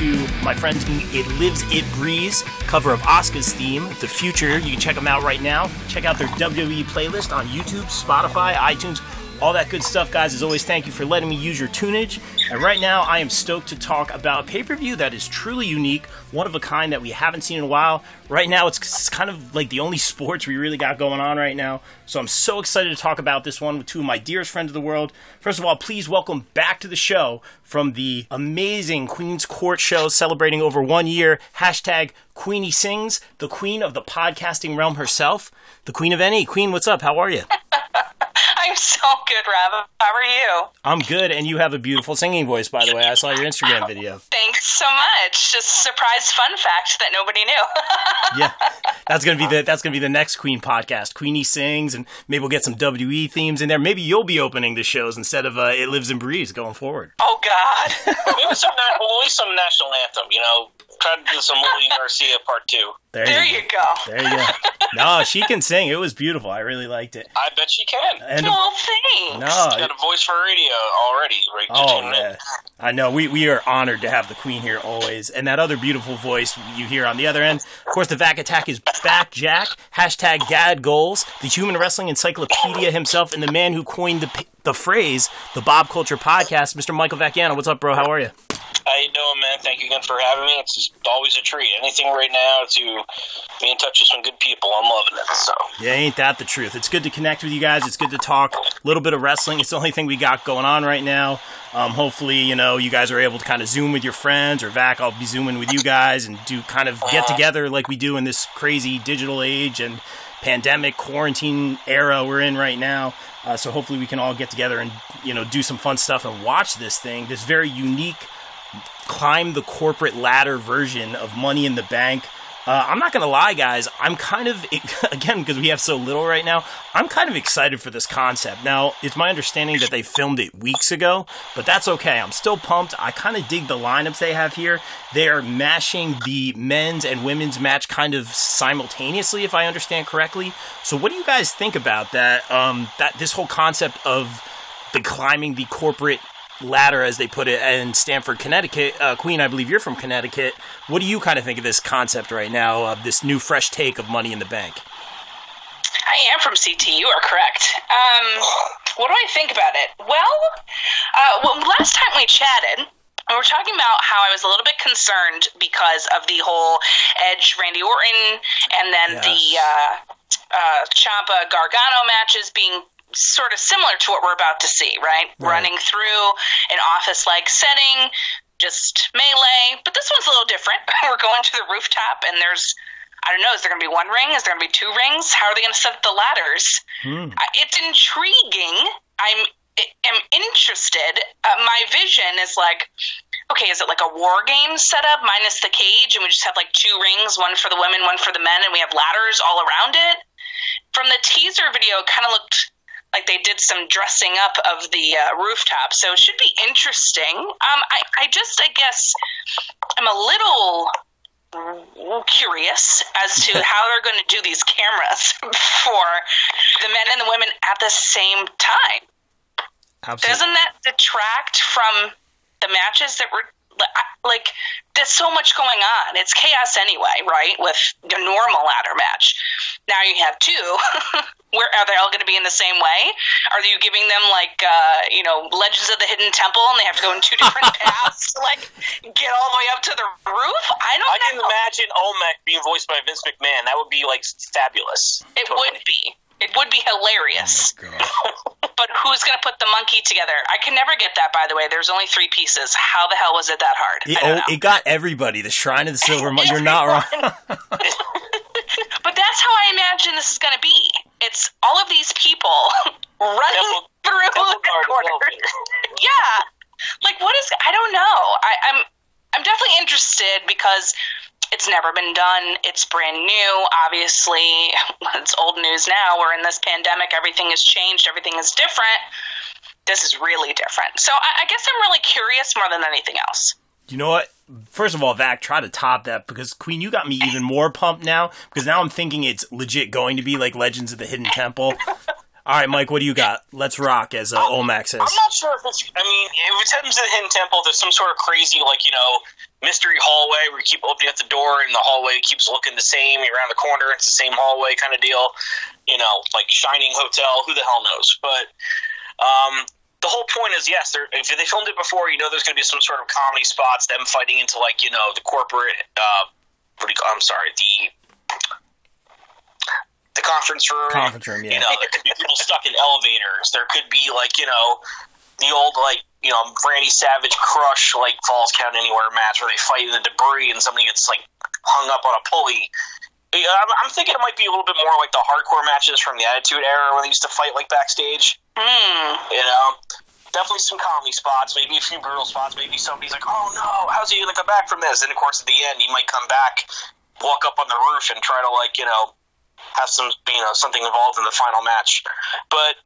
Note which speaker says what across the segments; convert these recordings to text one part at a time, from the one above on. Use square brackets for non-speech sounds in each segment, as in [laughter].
Speaker 1: to
Speaker 2: my friends It Lives, It Breathes cover of Oscar's theme, The Future. You can check them out right now. Check out their WWE playlist on YouTube, Spotify, iTunes, all that good stuff, guys. As always, thank you for letting me use your tunage. And right now, I am stoked to talk about a pay per view that is truly unique, one of a kind that we haven't seen in a while. Right now, it's it's kind of like the only [laughs] sports we really got going on right now. So I'm so excited to talk about this one with two of my dearest friends of the world. First of all, please welcome back to the show from the amazing Queen's Court show celebrating over one year. Hashtag Queenie Sings, the queen of the podcasting realm herself, the queen of NE. Queen, what's up? How are you? [laughs] [laughs]
Speaker 3: I'm so good, Rob. How are you?
Speaker 2: I'm good, and you have a beautiful singing voice, by the way. I saw your Instagram video. [laughs]
Speaker 3: Thanks so much. Just surprise fun fact that nobody knew. [laughs]
Speaker 2: Yeah, that's gonna be the that's gonna be the next Queen podcast. Queenie sings, and maybe we'll get some WE themes in there. Maybe you'll be opening the shows instead of uh, It Lives and Breathes going forward.
Speaker 3: oh God.
Speaker 4: Maybe some, na- well, some national anthem. You know, try to do some Lilian Garcia part two.
Speaker 2: There,
Speaker 3: there
Speaker 2: you
Speaker 3: you go.
Speaker 2: There you go. No, she can sing. It was beautiful. I really liked it.
Speaker 4: I bet she can.
Speaker 2: And
Speaker 3: Oh, thanks.
Speaker 2: no,
Speaker 4: She's got a voice for radio already. Right?
Speaker 2: Oh
Speaker 4: Tuning in.
Speaker 2: yeah, I know. We we are honored to have the Queen here always, and that other beautiful voice you hear on the other end. Of course, the Vac Attack is back. Jack hashtag Gad Goals, the human wrestling encyclopedia himself, and the man who coined the the phrase the Bob Culture Podcast, Mr. Michael Vacchiano. What's up, bro? How are you?
Speaker 4: How you doing, man? Thank you again for having me. It's just always a treat. Anything right now to be in touch with some good people. I'm loving it. So
Speaker 2: Yeah, ain't that the truth? It's good to connect with you guys. It's good to talk a little bit of wrestling. It's the only thing we got going on right now. Um, hopefully, you know, you guys are able to kind of zoom with your friends, or Vac, I'll be zooming with you guys and do kind of get together like we do in this crazy digital age and pandemic quarantine era we're in right now. Uh, so hopefully, we can all get together and you know do some fun stuff and watch this thing. This very unique climb the corporate ladder version of Money in the Bank. Uh, I'm not gonna lie, guys. I'm kind of [laughs] again because we have so little right now. I'm kind of excited for this concept. Now, it's my understanding that they filmed it weeks ago, but that's okay. I'm still pumped. I kind of dig the lineups they have here. They are mashing the men's and women's match kind of simultaneously, if I understand correctly. So, what do you guys think about that? Um, that this whole concept of the climbing the corporate ladder, as they put it, in Stamford, Connecticut. Uh, Queen, I believe you're from Connecticut. What do you kind of think of this concept right now of this new, fresh take of Money in the Bank?
Speaker 3: I am from CT. You are correct. Um, what do I think about it? Well, uh, well, last time we chatted, we were talking about how I was a little bit concerned because of the whole Edge Randy Orton and then
Speaker 2: Yes.
Speaker 3: the uh, uh, Ciampa Gargano matches being sort of similar to what we're about to see, right?
Speaker 2: Right.
Speaker 3: Running through an office like setting, just melee. But this one's a little different. [laughs] we're going to the rooftop and there's I don't know. Is there going to be one ring? Is there going to be two rings? How are they going to set up the ladders?
Speaker 2: Hmm.
Speaker 3: It's intriguing. I'm am interested. Uh, my vision is like, okay, is it like a war game setup minus the cage, and we just have like two rings, one for the women, one for the men, and we have ladders all around it? From the teaser video, it kind of looked like they did some dressing up of the uh, rooftop, so it should be interesting. Um, I, I just, I guess, I'm a little curious as to [laughs] how they're going to do these cameras for the men and the women at the same time.
Speaker 2: Absolutely.
Speaker 3: Doesn't that detract from the matches that were like? There's so much going on. It's chaos anyway, right? With the normal ladder match. Now you have two. [laughs] Where are they all going to be in the same way? Are you giving them like uh, you know Legends of the Hidden Temple, and they have to go in two different [laughs] paths, to, like get all the way up to the roof? I don't
Speaker 4: I can imagine Olmec being voiced by Vince McMahon. That would be like fabulous.
Speaker 3: It would be. It would be hilarious.
Speaker 2: Oh [laughs]
Speaker 3: But who's going to put the monkey together? I can never get that, by the way. There's only three pieces. How the hell was it that hard?
Speaker 2: It,
Speaker 3: I don't
Speaker 2: oh,
Speaker 3: know.
Speaker 2: it got everybody. The Shrine of the Silver Monkey. You're [laughs] not wrong.
Speaker 3: but that's how I imagine this is going to be. It's all of these people [laughs] running
Speaker 4: Temple-
Speaker 3: through
Speaker 4: Temple
Speaker 3: the
Speaker 4: Guard
Speaker 3: corners. [laughs] yeah, like what is? I don't know. I, I'm I'm definitely interested because it's never been done. It's brand new. Obviously, [laughs] it's old news now. We're in this pandemic. Everything has changed. Everything is different. This is really different. So I, I guess I'm really curious more than anything else.
Speaker 2: You know what? First of all, Vac, try to top that because Queen, you got me even more pumped now because now I'm thinking it's legit going to be like Legends of the Hidden Temple. All right, Mike, what do you got? Let's rock, as uh, Olmec says.
Speaker 4: I'm not sure if it's. I mean, if it's Heaven's to the Hidden Temple, there's some sort of crazy, like you know, mystery hallway where you keep opening up the door and the hallway keeps looking the same. You're around the corner, it's the same hallway kind of deal. You know, like Shining Hotel. Who the hell knows? But um, the whole point is, yes, if they filmed it before, you know, there's going to be some sort of comedy spots, them fighting into like you know the corporate. Uh, what do you call? I'm sorry, the the conference room.
Speaker 2: Conference room, yeah.
Speaker 4: You know, there could be people stuck in elevators. There could be like you know the old like you know Randy Savage Crush like Falls Count Anywhere match where they fight in the debris and somebody gets like hung up on a pulley. I'm, I'm thinking it might be a little bit more like the hardcore matches from the Attitude Era when they used to fight like backstage.
Speaker 3: Hmm.
Speaker 4: You know, definitely some comedy spots, maybe a few brutal spots. Maybe somebody's like, "Oh no, how's he gonna come back from this?" And of course, at the end, he might come back, walk up on the roof, and try to like you know have some you know something involved in the final match. But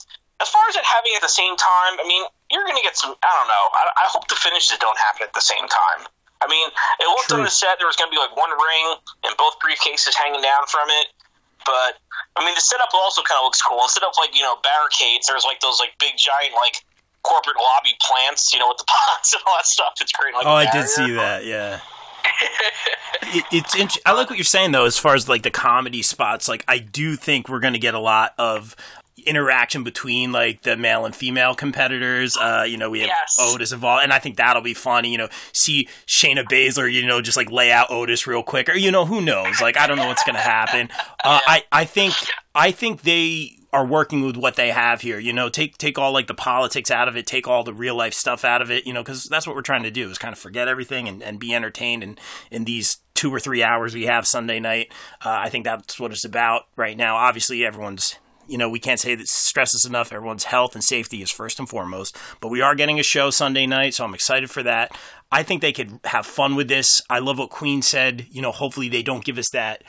Speaker 4: as far as it having at the same time, I mean, you're gonna get some. I don't know. I, I hope the finishes don't happen at the same time. I mean, it looked
Speaker 2: True.
Speaker 4: on the set there was going to be like one ring and both briefcases hanging down from it. But I mean, the setup also kind of looks cool. Instead of like you know barricades, there's like those like big giant like corporate lobby plants, you know, with the [laughs] pots and all that stuff. It's great. Like
Speaker 2: Oh, I did see that. Yeah. [laughs] it, it's int- I like what you're saying though, as far as like the comedy spots. Like, I do think we're going to get a lot of interaction between like the male and female competitors. Uh, you know, we have
Speaker 3: Yes.
Speaker 2: Otis involved, and I think that'll be funny. You know, see Shayna Baszler, you know, just like lay out Otis real quick, or you know, who knows? Like, I don't know what's going to happen. Uh, I I think I think they are working with what they have here. You know, take take all like the politics out of it, take all the real life stuff out of it. You know, because that's what we're trying to do is kind of forget everything and, and be entertained. And in these two or three hours we have Sunday night, uh, I think that's what it's about right now. Obviously, everyone's. You know, we can't say that stress this enough. Everyone's health and safety is first and foremost. But we are getting a show Sunday night, so I'm excited for that. I think they could have fun with this. I love what Queen said. You know, hopefully they don't give us that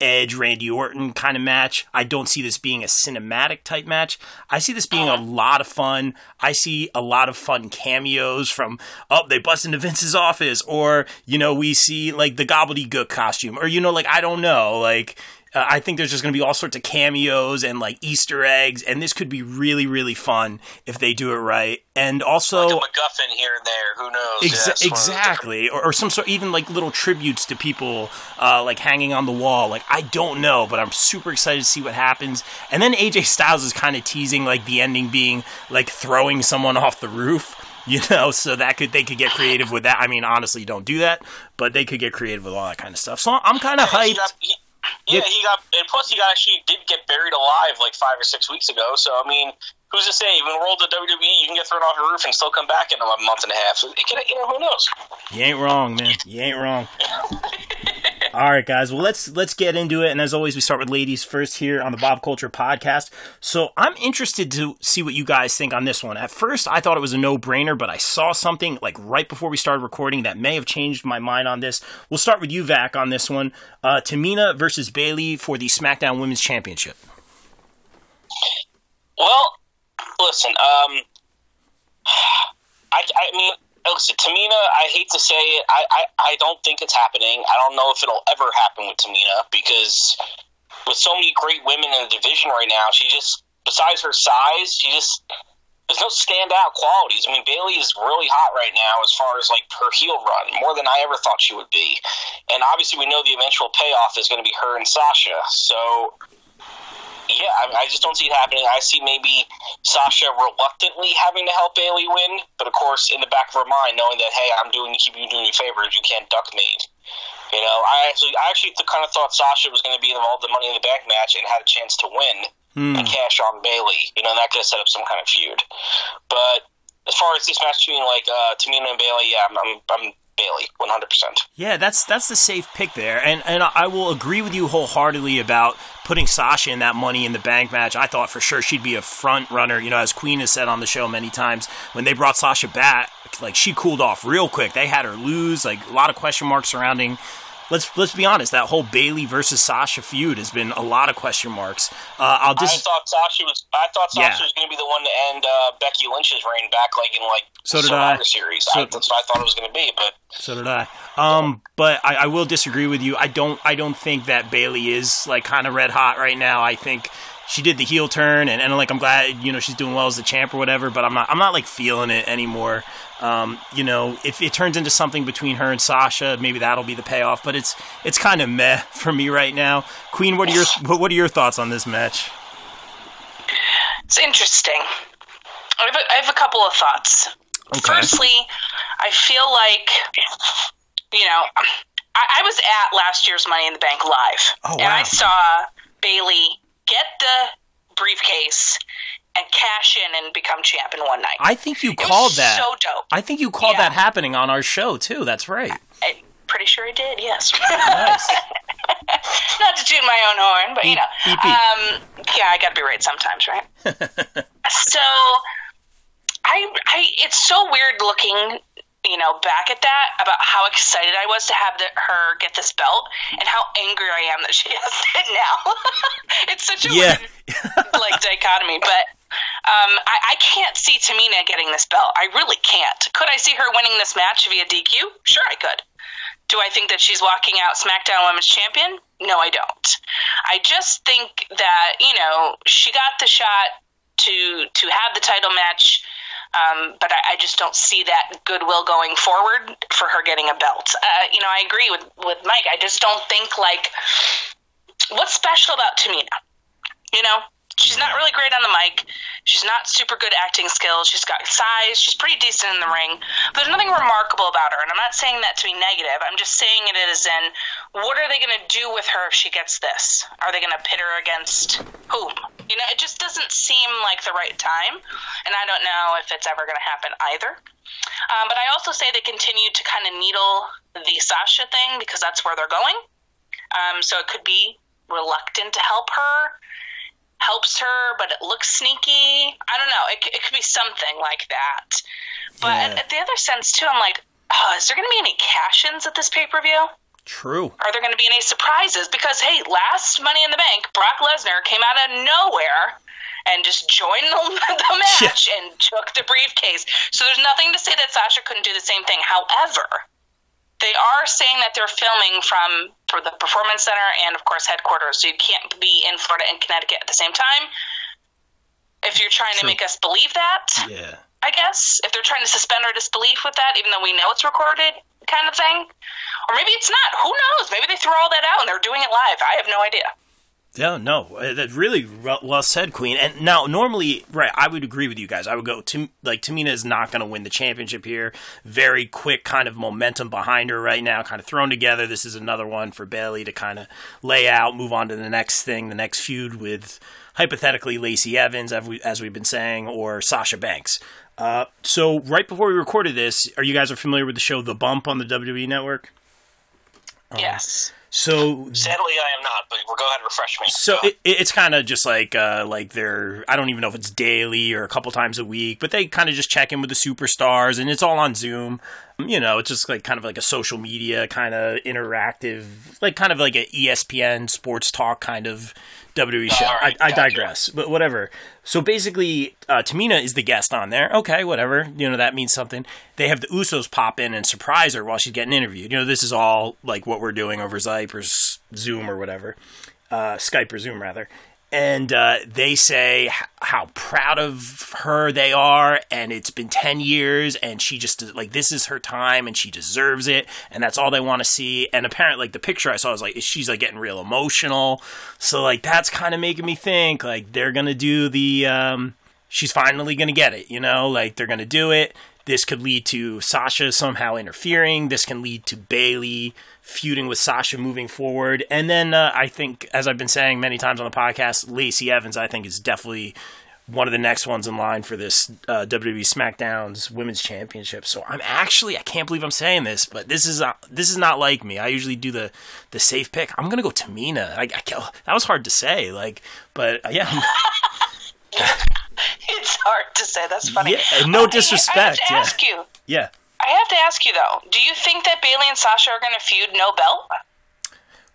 Speaker 2: Edge, Randy Orton kind of match. I don't see this being a cinematic type match. I see this being a uh-huh. lot of fun. I see a lot of fun cameos from, oh, they bust into Vince's office, or, you know, we see like the gobbledygook costume, or, you know, like, I don't know, like, uh, I think there's just going to be all sorts of cameos and like Easter eggs, and this could be really, really fun if they do it right. And also,
Speaker 4: Like a MacGuffin here and there. Who knows?
Speaker 2: Exa-
Speaker 4: Yeah, it's one of those
Speaker 2: exactly, or, or some sort, even like little tributes to people, uh, like hanging on the wall. Like I don't know, but I'm super excited to see what happens. And then AJ Styles is kind of teasing like the ending being like throwing someone off the roof. [laughs] You know, so that could they could get creative with that. I mean, honestly, don't do that, but they could get creative with all that kind of stuff. So I'm kind of hyped.
Speaker 4: he- yeah,
Speaker 2: Yeah.
Speaker 4: he got, and plus he got actually did get buried alive like five or six weeks ago. So I mean, who's to say? Even rolled to WWE, you can get thrown off a roof and still come back in a month and a half. It can, you know, who knows?
Speaker 2: You ain't wrong, man. You ain't wrong. [laughs] All right, guys. Well, let's let's get into it. And as always, we start with ladies first here on the Bob Culture Podcast. So I'm interested to see what you guys think on this one. At first, I thought it was a no brainer, but I saw something like right before we started recording that may have changed my mind on this. We'll start with you, Vac, on this one. Uh, Tamina versus Bayley for the SmackDown Women's Championship.
Speaker 4: Well, listen, um, [sighs] I, I mean, Oh, listen, Tamina, I hate to say it, I, I, I don't think it's happening. I don't know if it'll ever happen with Tamina because with so many great women in the division right now, she just, besides her size, she just, there's no standout qualities. I mean, Bayley is really hot right now as far as like her heel run, more than I ever thought she would be. And obviously, we know the eventual payoff is going to be her and Sasha. So, yeah, I, I just don't see it happening. I see maybe Sasha reluctantly having to help Bayley win, but of course, in the back of her mind, knowing that hey, I'm doing keep you doing you favors, you can't duck me. You know, I actually, I actually kind of thought Sasha was going to be involved in the Money in the Bank match and had a chance to win and cash on Bayley. You know, and that could have set up some kind of feud. But as far as this match between like uh, Tamina and Bayley, yeah, I'm, I'm, I'm Hundred percent.
Speaker 2: Yeah, that's that's the safe pick there, and and I will agree with you wholeheartedly about putting Sasha in that Money in the Bank match. I thought for sure she'd be a front runner. You know, as Queen has said on the show many times, when they brought Sasha back, like she cooled off real quick. They had her lose, like a lot of question marks surrounding let's let's be honest. That whole Bayley versus Sasha feud has been a lot of question marks. Uh, I'll just.
Speaker 4: I thought Sasha was. I thought Sasha
Speaker 2: Yeah.
Speaker 4: was going to be the one to end uh, Becky Lynch's reign back, like in like
Speaker 2: So did
Speaker 4: Survivor
Speaker 2: I.
Speaker 4: Series.
Speaker 2: So-
Speaker 4: I, that's what I thought it was going to be, but
Speaker 2: So did I. Um, but I, I will disagree with you. I don't. I don't think that Bayley is like kind of red hot right now. I think she did the heel turn, and, and like I'm glad you know she's doing well as the champ or whatever. But I'm not. I'm not like feeling it anymore. Um, you know, if it turns into something between her and Sasha, maybe that'll be the payoff. But it's it's kind of meh [laughs] for me right now. Queen, what are your what are your thoughts on this match?
Speaker 3: It's interesting. I have a, I have a couple of thoughts.
Speaker 2: Okay.
Speaker 3: Firstly, I feel like, you know, I, I was at last year's Money in the Bank live,
Speaker 2: Oh,
Speaker 3: and I saw Bayley get the briefcase and cash in and become champ in one night.
Speaker 2: I think you
Speaker 3: it
Speaker 2: called that.
Speaker 3: so dope.
Speaker 2: I think you called
Speaker 3: Yeah.
Speaker 2: that happening on our show too. That's right.
Speaker 3: I'm pretty sure I did. Yes. [laughs]
Speaker 2: Nice. [laughs]
Speaker 3: Not to toot my own horn, but you know,
Speaker 2: beep, beep.
Speaker 3: um, yeah, I got to be right sometimes, right? [laughs] so, I, I, it's so weird looking, you know, back at that about how excited I was to have the, her get this belt, and how angry I am that she [laughs] has it now. [laughs] it's such a
Speaker 2: Yeah.
Speaker 3: weird, like dichotomy, but. Um, I, I can't see Tamina getting this belt. I really can't. Could I see her winning this match via DQ? Sure, I could. Do I think that she's walking out SmackDown Women's Champion? No, I don't. I just think that you know she got the shot to to have the title match, um, but I, I just don't see that goodwill going forward for her getting a belt. Uh, you know, I agree with with Mike. I just don't think like what's special about Tamina. You know, she's not really great on the mic. She's not super good acting skills. She's got size. She's pretty decent in the ring. But there's nothing remarkable about her. And I'm not saying that to be negative. I'm just saying it as in, what are they going to do with her if she gets this? Are they going to pit her against whom? You know, it just doesn't seem like the right time. And I don't know if it's ever going to happen either. Um, but I also say they continue to kind of needle the Sasha thing because that's where they're going. Um, so it could be reluctant to help her, helps her, but it looks sneaky. I don't know. It, it could be something like that. But
Speaker 2: Yeah.
Speaker 3: at, the other sense, too, I'm like, oh, is there going to be any cash ins at this pay per view?
Speaker 2: True.
Speaker 3: Are there going to be any surprises? Because, hey, last Money in the Bank, Brock Lesnar came out of nowhere and just joined the, [laughs] the match and took the briefcase. So there's nothing to say that Sasha couldn't do the same thing. However, they are saying that they're filming from for the Performance Center and, of course, headquarters. So you can't be in Florida and Connecticut at the same time. If you're trying
Speaker 2: True.
Speaker 3: to make us believe that,
Speaker 2: Yeah.
Speaker 3: I guess. If they're trying to suspend our disbelief with that, even though we know it's recorded, kind of thing. Or maybe it's not. Who knows? Maybe they throw all that out and they're doing it live. I have no idea.
Speaker 2: Yeah, no, uh, that's really well said, Queen. And now, normally, right, I would agree with you guys. I would go to like Tamina is not going to win the championship here. Very quick kind of momentum behind her right now, kind of thrown together. This is another one for Bayley to kind of lay out, move on to the next thing, the next feud with hypothetically Lacey Evans, as, we, as we've been saying, or Sasha Banks. Uh, so, right before we recorded this, are you guys are familiar with the show The Bump on the WWE Network?
Speaker 3: yes.
Speaker 2: So
Speaker 4: sadly I am not. But go ahead and refresh me.
Speaker 2: So it, it- it's kind of just like uh, like they're I don't even know if it's daily or a couple times a week, but they kind of just check in with the superstars, and it's all on Zoom. You know, it's just like kind of like a social media kind of interactive, like kind of like an ESPN sports talk kind of WWE show.
Speaker 4: All right,
Speaker 2: I, I digress, but whatever. So basically, uh, Tamina is the guest on there. Okay, whatever. You know that means something. They have the Usos pop in and surprise her while she's getting interviewed. You know, this is all like what we're doing over Zype or Zoom or whatever uh, Skype or Zoom rather, and uh, they say how proud of her they are, and it's been ten years, and she just like this is her time, and she deserves it, and that's all they want to see. And apparently, like the picture I saw was like she's like getting real emotional, so like that's kind of making me think like they're gonna do the um, she's finally gonna get it, you know, like they're gonna do it. This could lead to Sasha somehow interfering. This can lead to Bayley feuding with Sasha moving forward. And then uh, I think, as I've been saying many times on the podcast, Lacey Evans, I think, is definitely one of the next ones in line for this uh, WWE SmackDown's Women's Championship. So I'm actually I can't believe I'm saying this, but this is uh, this is not like me. I usually do the the safe pick. I'm gonna go Tamina. I, I that was hard to say, like, but uh, yeah. [laughs]
Speaker 3: it's hard to say. That's funny.
Speaker 2: Yeah, no disrespect,
Speaker 3: I have to
Speaker 2: yeah.
Speaker 3: you.
Speaker 2: yeah.
Speaker 3: I have to ask you though. Do you think that Bayley and Sasha are going to feud no belt?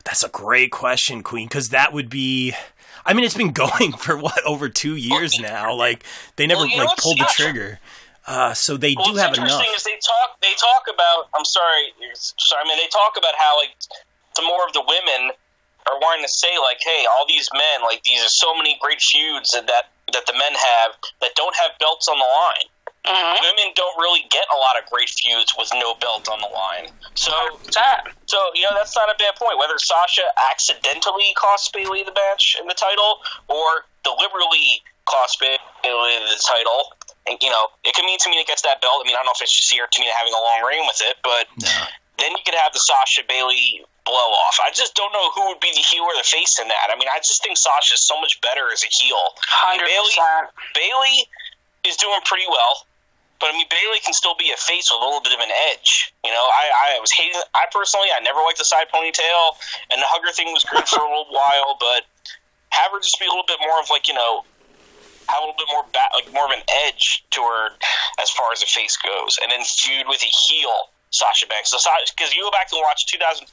Speaker 2: That's a great question, Queen, because that would be. I mean, it's been [laughs] going for what over two years now. Like they never
Speaker 4: Well, you know
Speaker 2: like pulled the trigger. Uh, so they
Speaker 4: Well,
Speaker 2: do
Speaker 4: what's
Speaker 2: have enough.
Speaker 4: interesting is they talk. They talk about. I'm sorry. Sorry. I mean, they talk about how like the more of the women are wanting to say like, hey, all these men, like these are so many great feuds that that, that the men have that don't have belts on the line.
Speaker 3: Mm-hmm.
Speaker 4: Women don't really get a lot of great feuds with no belt on the line. So,
Speaker 3: That.
Speaker 4: so you know that's not a bad point. Whether Sasha accidentally cost Bayley the match and the title, or deliberately cost Bayley the title, and you know it could mean Tamina gets that belt. I mean, I don't know if it's just here Tamina having a long reign with it, but then you could have the Sasha Bayley blow off. I just don't know who would be the heel or the face in that. I mean, I just think Sasha's so much better as a heel. I mean,
Speaker 3: Bayley.
Speaker 4: Bayley is doing pretty well. But I mean, Bayley can still be a face with a little bit of an edge. You know, I, I was hating. I personally, I never liked the side ponytail, and the hugger thing was great for a little while. But have her just be a little bit more of like you know, have a little bit more ba- like more of an edge to her as far as the face goes, and then feud with a heel Sasha Banks. So because you go back and watch 2014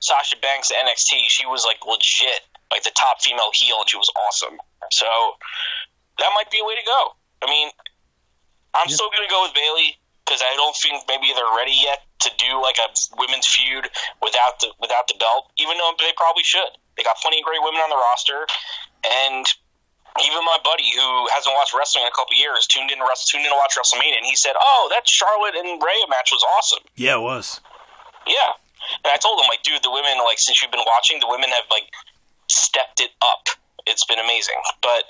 Speaker 4: Sasha Banks NXT, she was like legit, like the top female heel, and she was awesome. So that might be a way to go. I mean, I'm still going to go with Bayley because I don't think maybe they're ready yet to do like a women's feud without the without the belt. Even though they probably should. They got plenty of great women on the roster, and even my buddy who hasn't watched wrestling in a couple years tuned in to wrestle, tuned in to watch WrestleMania, and he said, "Oh, that Charlotte and Rhea match was awesome."
Speaker 2: Yeah, it was.
Speaker 4: Yeah, and I told him like, dude, the women like since you've been watching, the women have like stepped it up. It's been amazing, but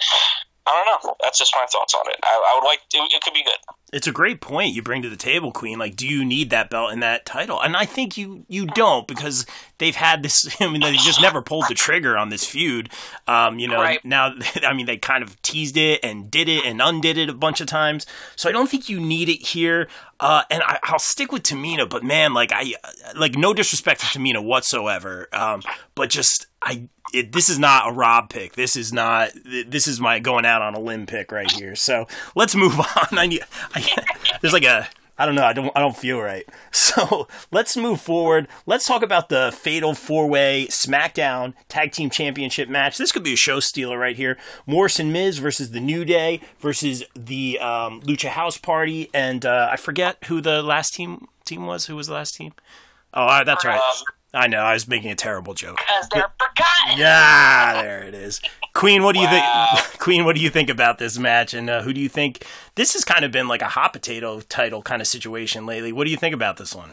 Speaker 4: I don't know. That's just my thoughts on it. I, I would like it, it could be good.
Speaker 2: It's a great point you bring to the table, Queen. Like, do you need that belt and that title? And I think you you don't because they've had this. [laughs] I mean, they just never pulled the trigger on this feud. Um, you know,
Speaker 3: Right.
Speaker 2: now [laughs] I mean they kind of teased it and did it and undid it a bunch of times. So I don't think you need it here. Uh, and I, I'll stick with Tamina, but man, like I like no disrespect to Tamina whatsoever. Um, but just I. It, this is not a Rob pick. This is not. This is my going out on a limb pick right here. So let's move [laughs] on. I need. I, there's like a. I don't know. I don't. I don't feel right. [laughs] So let's move forward. Let's talk about the Fatal Four Way SmackDown Tag Team Championship match. This could be a show stealer right here. Morrison Miz versus the New Day versus the um, Lucha House Party, and uh, I forget who the last team team was. Who was the last team? Oh, that's right.
Speaker 4: Um,
Speaker 2: I know. I was making a terrible joke.
Speaker 3: Because they're forgotten.
Speaker 2: Yeah, there it is. Queen, what do you
Speaker 4: Wow.
Speaker 2: think? [laughs] Queen, what do you think about this match? And uh, who do you think? This has kind of been like a hot potato title kind of situation lately. What do you think about this one?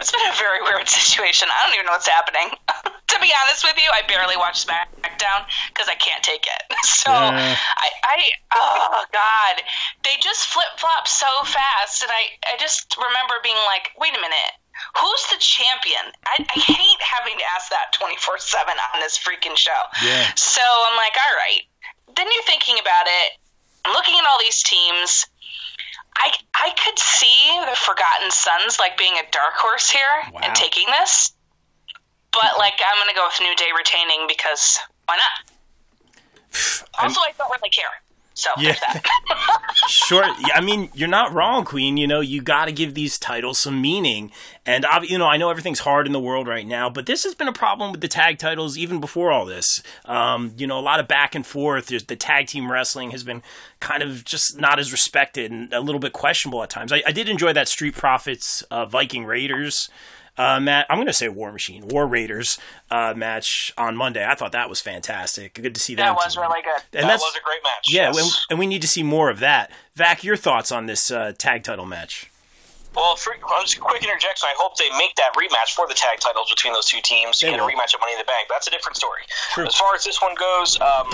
Speaker 3: It's been a very weird [laughs] situation. I don't even know what's happening. [laughs] to be honest with you, I barely watch SmackDown because I can't take it. So
Speaker 2: Yeah.
Speaker 3: I, I, oh god, they just flip flop so fast, and I, I just remember being like, wait a minute. Who's the champion? I, I hate having to ask that 24 7 on this freaking show.
Speaker 2: Yeah.
Speaker 3: So I'm like, all right. Then you're thinking about it. I'm looking at all these teams. I, I could see the Forgotten Sons like being a dark horse here
Speaker 2: Wow.
Speaker 3: and taking this. But like I'm gonna go with New Day retaining because why not? Also, I don't really care. So
Speaker 2: Yeah.
Speaker 3: that. [laughs]
Speaker 2: Sure. I mean, you're not wrong, Queen. You know, you got to give these titles some meaning. And, you know, I know everything's hard in the world right now, but this has been a problem with the tag titles even before all this. Um, you know, a lot of back and forth. There's, the tag team wrestling has been kind of just not as respected and a little bit questionable at times. I, I did enjoy that Street Profits uh, Viking Raiders. Uh, Matt, I'm going to say War Machine, War Raiders uh, match on Monday. I thought that was fantastic. Good to see them.
Speaker 3: that was
Speaker 2: team.
Speaker 3: really good.
Speaker 2: And
Speaker 4: that was a great match.
Speaker 2: yeah,
Speaker 4: yes.
Speaker 2: and, and we need to see more of that. Vac, your thoughts on this uh, tag title match?
Speaker 4: Well, for, just a quick interjection. I hope they make that rematch for the tag titles between those two teams to get a rematch of Money in the Bank. That's a different story.
Speaker 2: True.
Speaker 4: As far as this one goes, um,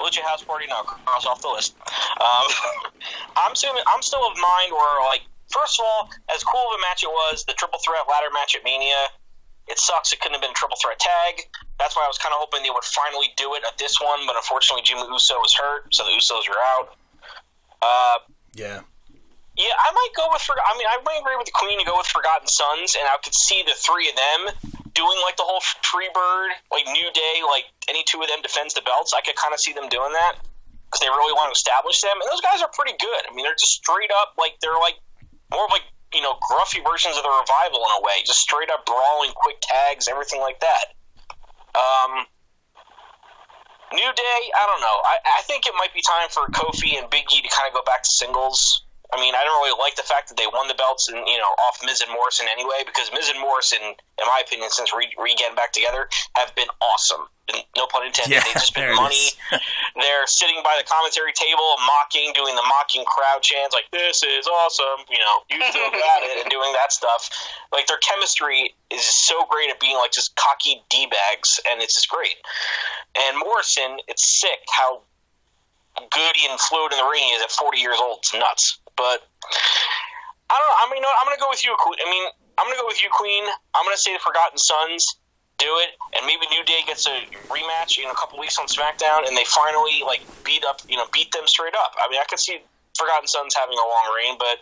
Speaker 4: Lucha House Party, now cross off the list. Um, [laughs] I'm assuming I'm still of mind where, like, first of all, as cool of a match it was, the triple threat ladder match at Mania, It sucks. It couldn't have been a triple threat tag. That's why I was kind of hoping they would finally do it at this one, but unfortunately, Jimmy Uso was hurt, so the Usos are out. Uh,
Speaker 2: Yeah.
Speaker 4: yeah, I might go with. For- I mean, I might agree with the Queen to go with Forgotten Sons, and I could see the three of them doing like the whole Freebird, like New Day, like any two of them defends the belts. I could kind of see them doing that because they really want to establish them, and those guys are pretty good. I mean, they're just straight up like they're like more like you know gruffy versions of the revival in a way, just straight up brawling, quick tags, everything like that. Um, New Day, I don't know. I, I think it might be time for Kofi and Big E to kind of go back to singles. I mean, I don't really like the fact that they won the belts and you know off Miz and Morrison anyway, because Miz and Morrison, in my opinion, since re, re getting back together, have been awesome. No pun intended.
Speaker 2: Yeah,
Speaker 4: They've just [laughs]
Speaker 2: there
Speaker 4: been money. [laughs] They're sitting by the commentary table, mocking, doing the mocking crowd chants like "This is awesome," you know, you [laughs] still got it, and doing that stuff. Like their chemistry is so great at being like just cocky d bags, and it's just great. And Morrison, it's sick how good and fluid in the ring he is at 40 years old. It's nuts. But I don't know. I mean, I'm going to go with you. I mean, I'm to go with you, Queen. I'm to say the Forgotten Sons do it, and maybe New Day gets a rematch in a couple weeks on SmackDown, and they finally like beat up, you know, beat them straight up. I mean, I could see Forgotten Sons having a long reign, but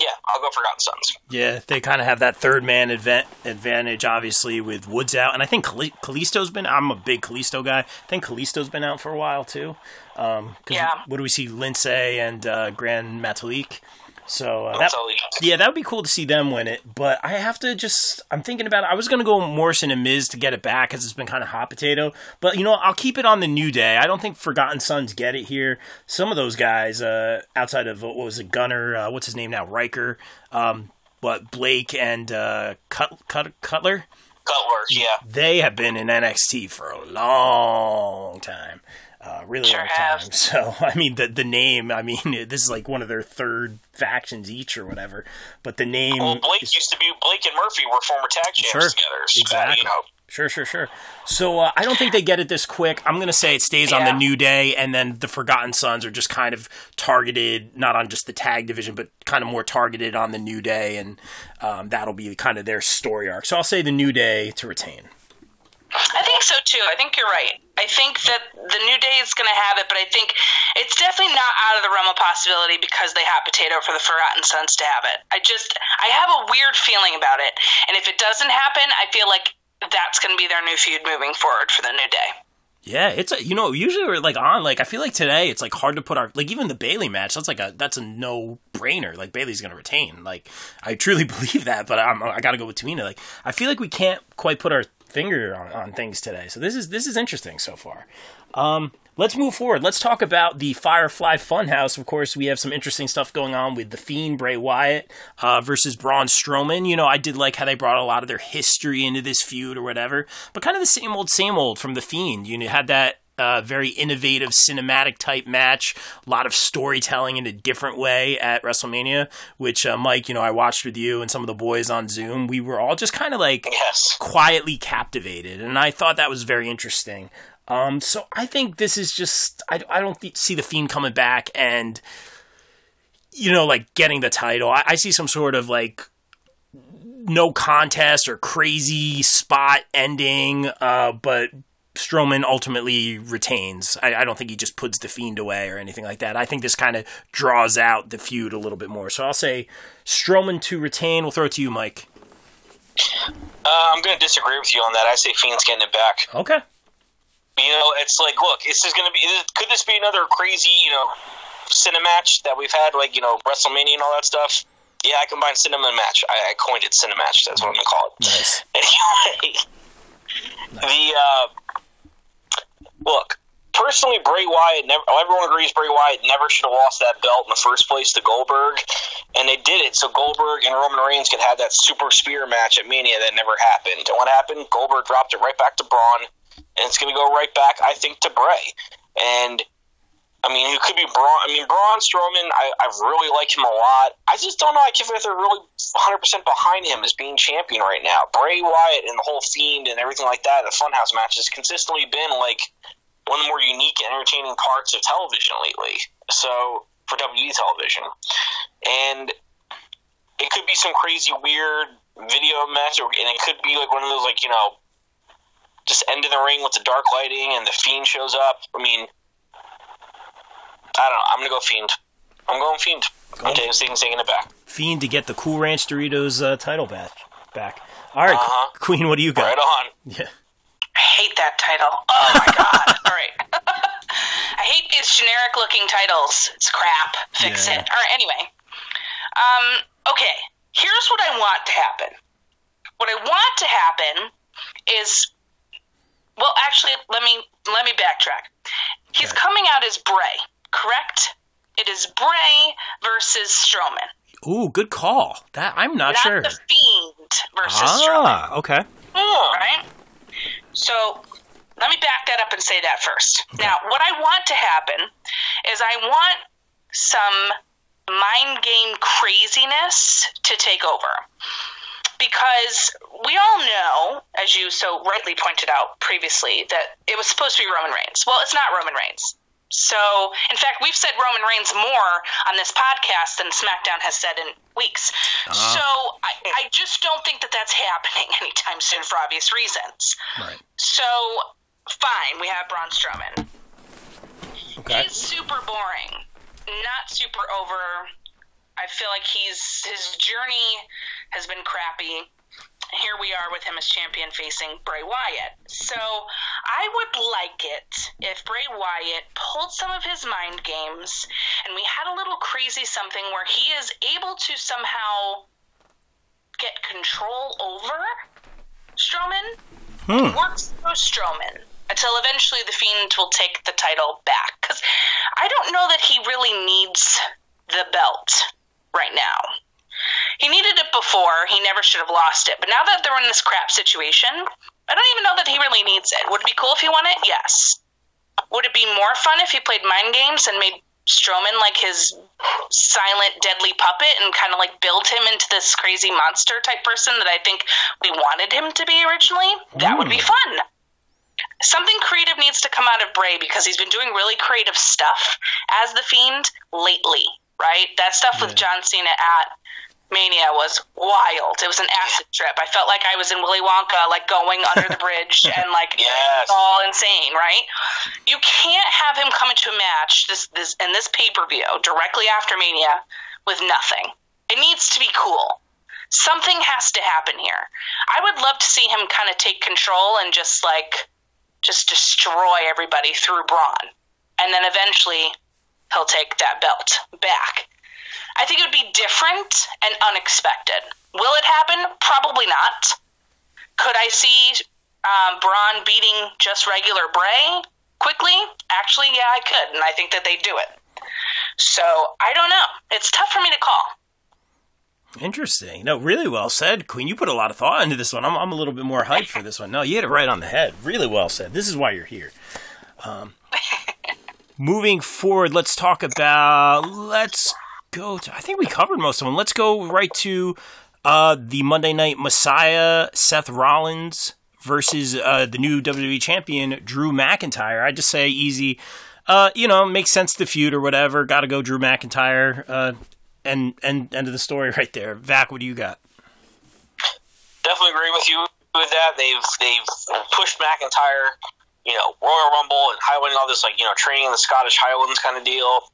Speaker 4: yeah, I'll go Forgotten Sons.
Speaker 2: Yeah, they kind of have that third man adva- advantage, obviously, with Woods out, and I think Kali- Kalisto's been. I'm a big Kalisto guy. I think Kalisto's been out for a while too. Um, 'cause
Speaker 3: Yeah.
Speaker 2: What do we see? Lince and uh, Grand Metalik. So uh, that,
Speaker 4: That's all you-
Speaker 2: yeah, that would be cool to see them win it. But I have to just. I'm thinking about it. I was going to go Morrison and Miz to get it back because it's been kind of hot potato. But you know, I'll keep it on the New Day. I don't think Forgotten Sons get it here. Some of those guys, uh, outside of what was it, Gunner? Uh, what's his name now? Ryker. Um, but Blake and uh, Cut, Cut, Cutler,
Speaker 4: Cutler, yeah.
Speaker 2: they have been in NXT for a long time. Uh, really
Speaker 3: Sure
Speaker 2: long
Speaker 3: have.
Speaker 2: time. [laughs] So, I mean, the the name, I mean, [laughs] this is like one of their third factions each or whatever. But the name.
Speaker 4: Well, Blake
Speaker 2: is-
Speaker 4: used to be Blake and Murphy were former tag champs
Speaker 2: Sure.
Speaker 4: together. So,
Speaker 2: Exactly.
Speaker 4: You know,
Speaker 2: Sure, sure, sure. So uh, I don't think they get it this quick. I'm going to say it stays on the New Day, and then the Forgotten Sons are just kind of targeted, not on just the tag division, but kind of more targeted on the New Day, and um, that'll be kind of their story arc. So I'll say the New Day to retain.
Speaker 3: I think so too. I think you're right. I think that the New Day is going to have it, but I think it's definitely not out of the realm of possibility because they hot potato for the Forgotten Sons to have it. I just, I have a weird feeling about it, and if it doesn't happen, I feel like that's going to be their new feud moving forward for the New Day.
Speaker 2: Yeah, it's a you know usually we're like on like I feel like today it's like hard to put our like even the Bayley match that's like a that's a no brainer like Bayley's gonna retain like I truly [laughs] believe that but I'm, I gotta go with Tamina like I feel like we can't quite put our finger on, on things today so this is this is interesting so far. Um, let's move forward. Let's talk about the Firefly Funhouse. Of course, we have some interesting stuff going on with the Fiend Bray Wyatt uh, versus Braun Strowman. You know, I did like how they brought a lot of their history into this feud or whatever, but kind of the same old, same old from the Fiend. You know, had that uh, very innovative cinematic type match, a lot of storytelling in a different way at WrestleMania, which uh, Mike, you know, I watched with you and some of the boys on Zoom. We were all just kind of like
Speaker 4: yes.
Speaker 2: quietly captivated, and I thought that was very interesting. Um, so I think this is just I, I don't th- see the fiend coming back and you know like getting the title. I, I see some sort of like no contest or crazy spot ending, uh, but Strowman ultimately retains. I, I don't think he just puts the fiend away or anything like that. I think this kind of draws out the feud a little bit more. So I'll say Strowman to retain. We'll throw it to you, Mike.
Speaker 4: Uh, I'm going to disagree with you on that. I say Fiend's getting it back.
Speaker 2: Okay.
Speaker 4: You know, it's like, look, this is going to be. Could this be another crazy, you know, cinematch that we've had, like you know, WrestleMania and all that stuff? Yeah, I combine cinema and match. I, I coined it cinematch. That's what I'm going to call it.
Speaker 2: Nice. [laughs]
Speaker 4: Anyway, the uh, look. Personally, Bray Wyatt. Never, oh, everyone agrees Bray Wyatt never should have lost that belt in the first place to Goldberg, and they did it so Goldberg and Roman Reigns could have that super spear match at Mania that never happened. And what happened? Goldberg dropped it right back to Braun, and it's going to go right back, I think, to Bray. And I mean, it could be Braun. I mean, Braun Strowman. I, I really like him a lot. I just don't know. I if they're really 100 percent behind him as being champion right now. Bray Wyatt and the whole Fiend and everything like that. The Funhouse match has consistently been like one of the more unique entertaining parts of television lately. So for WWE television, and it could be some crazy weird video match, or, and it could be like one of those like you know, just end in the ring with the dark lighting and the fiend shows up. I mean, I don't know. I'm gonna go fiend. I'm going fiend. I'm taking, taking it back.
Speaker 2: Fiend to get the Cool Ranch Doritos uh, title back. Back. All right,
Speaker 4: Uh-huh.
Speaker 2: Queen. What do you got?
Speaker 4: Right on.
Speaker 2: Yeah.
Speaker 3: I hate that title. Oh my god. [laughs] All right. [laughs] I hate these generic looking titles. It's crap. Fix
Speaker 2: Yeah.
Speaker 3: it. All right, anyway. Um, okay. Here's what I want to happen. What I want to happen is well, actually, let me let me backtrack. He's
Speaker 2: Okay.
Speaker 3: coming out as Bray, correct? It is Bray versus Strowman,
Speaker 2: Ooh, good call. That I'm not,
Speaker 3: not
Speaker 2: sure.
Speaker 3: the Fiend versus Strowman.
Speaker 2: Ah, okay.
Speaker 4: Hmm.
Speaker 3: right? So let me back that up and say that first. Now, what I want to happen is I want some mind game craziness to take over. Because we all know, as you so rightly pointed out previously, that it was supposed to be Roman Reigns. Well, it's not Roman Reigns. So, in fact, we've said Roman Reigns more on this podcast than SmackDown has said in weeks. Ah. So, I, I just don't think that that's [laughs] happening anytime soon for obvious reasons.
Speaker 2: Right.
Speaker 3: So, fine, we have Braun Strowman.
Speaker 2: Okay.
Speaker 3: He's super boring, not super over. I feel like he's his journey has been crappy. Here we are with him as champion facing Bray Wyatt. So I would like it if Bray Wyatt pulled some of his mind games and we had a little crazy something where he is able to somehow get control over Strowman
Speaker 2: Hmm.
Speaker 3: works through Strowman until eventually the Fiend will take the title back. Because I don't know that he really needs the belt right now. He needed it before. He never should have lost it. But now that they're in this crap situation, I don't even know that he really needs it. Would it be cool if he won it? Yes. Would it be more fun if he played mind games and made Strowman like his silent, deadly puppet and kind of like build him into this crazy monster type person that I think we wanted him to be originally? That would be hmm. fun. Something creative needs to come out of Bray because he's been doing really creative stuff as the Fiend lately, right? That stuff with John Cena at Mania was wild. It was an acid trip. I felt like I was in Willy Wonka, like going under the bridge [laughs] and like
Speaker 4: Yes.
Speaker 3: all insane, right? You can't have him come into a match this this in this pay per view directly after Mania with nothing. It needs to be cool. Something has to happen here. I would love to see him kind of take control and just like just destroy everybody through Braun, and then eventually he'll take that belt back. I think it would be different and unexpected. Will it happen? Probably not. Could I see um, Braun beating just regular Bray quickly? Actually, yeah, I could, and I think that they'd do it. So I don't know. It's tough for me to call.
Speaker 2: Interesting. No, really well said, Queen. You put a lot of thought into this one. I'm, I'm a little bit more hyped for this one. No, you hit it right on the head. Really well said. This is why you're here. Um, [laughs] moving forward, let's talk about. Let's go to. I think we covered most of them. Let's go right to uh, the Monday Night Messiah, Seth Rollins versus uh, the new WWE champion, Drew McIntyre. I just say easy. Uh, you know, makes sense to feud or whatever. Got to go Drew McIntyre. Uh, and and end of the story [laughs] right there. Vac, what do you got?
Speaker 4: definitely agree with you with that. They've they've pushed McIntyre, you know, Royal Rumble and Highland and all this like you know training in the Scottish Highlands kind of deal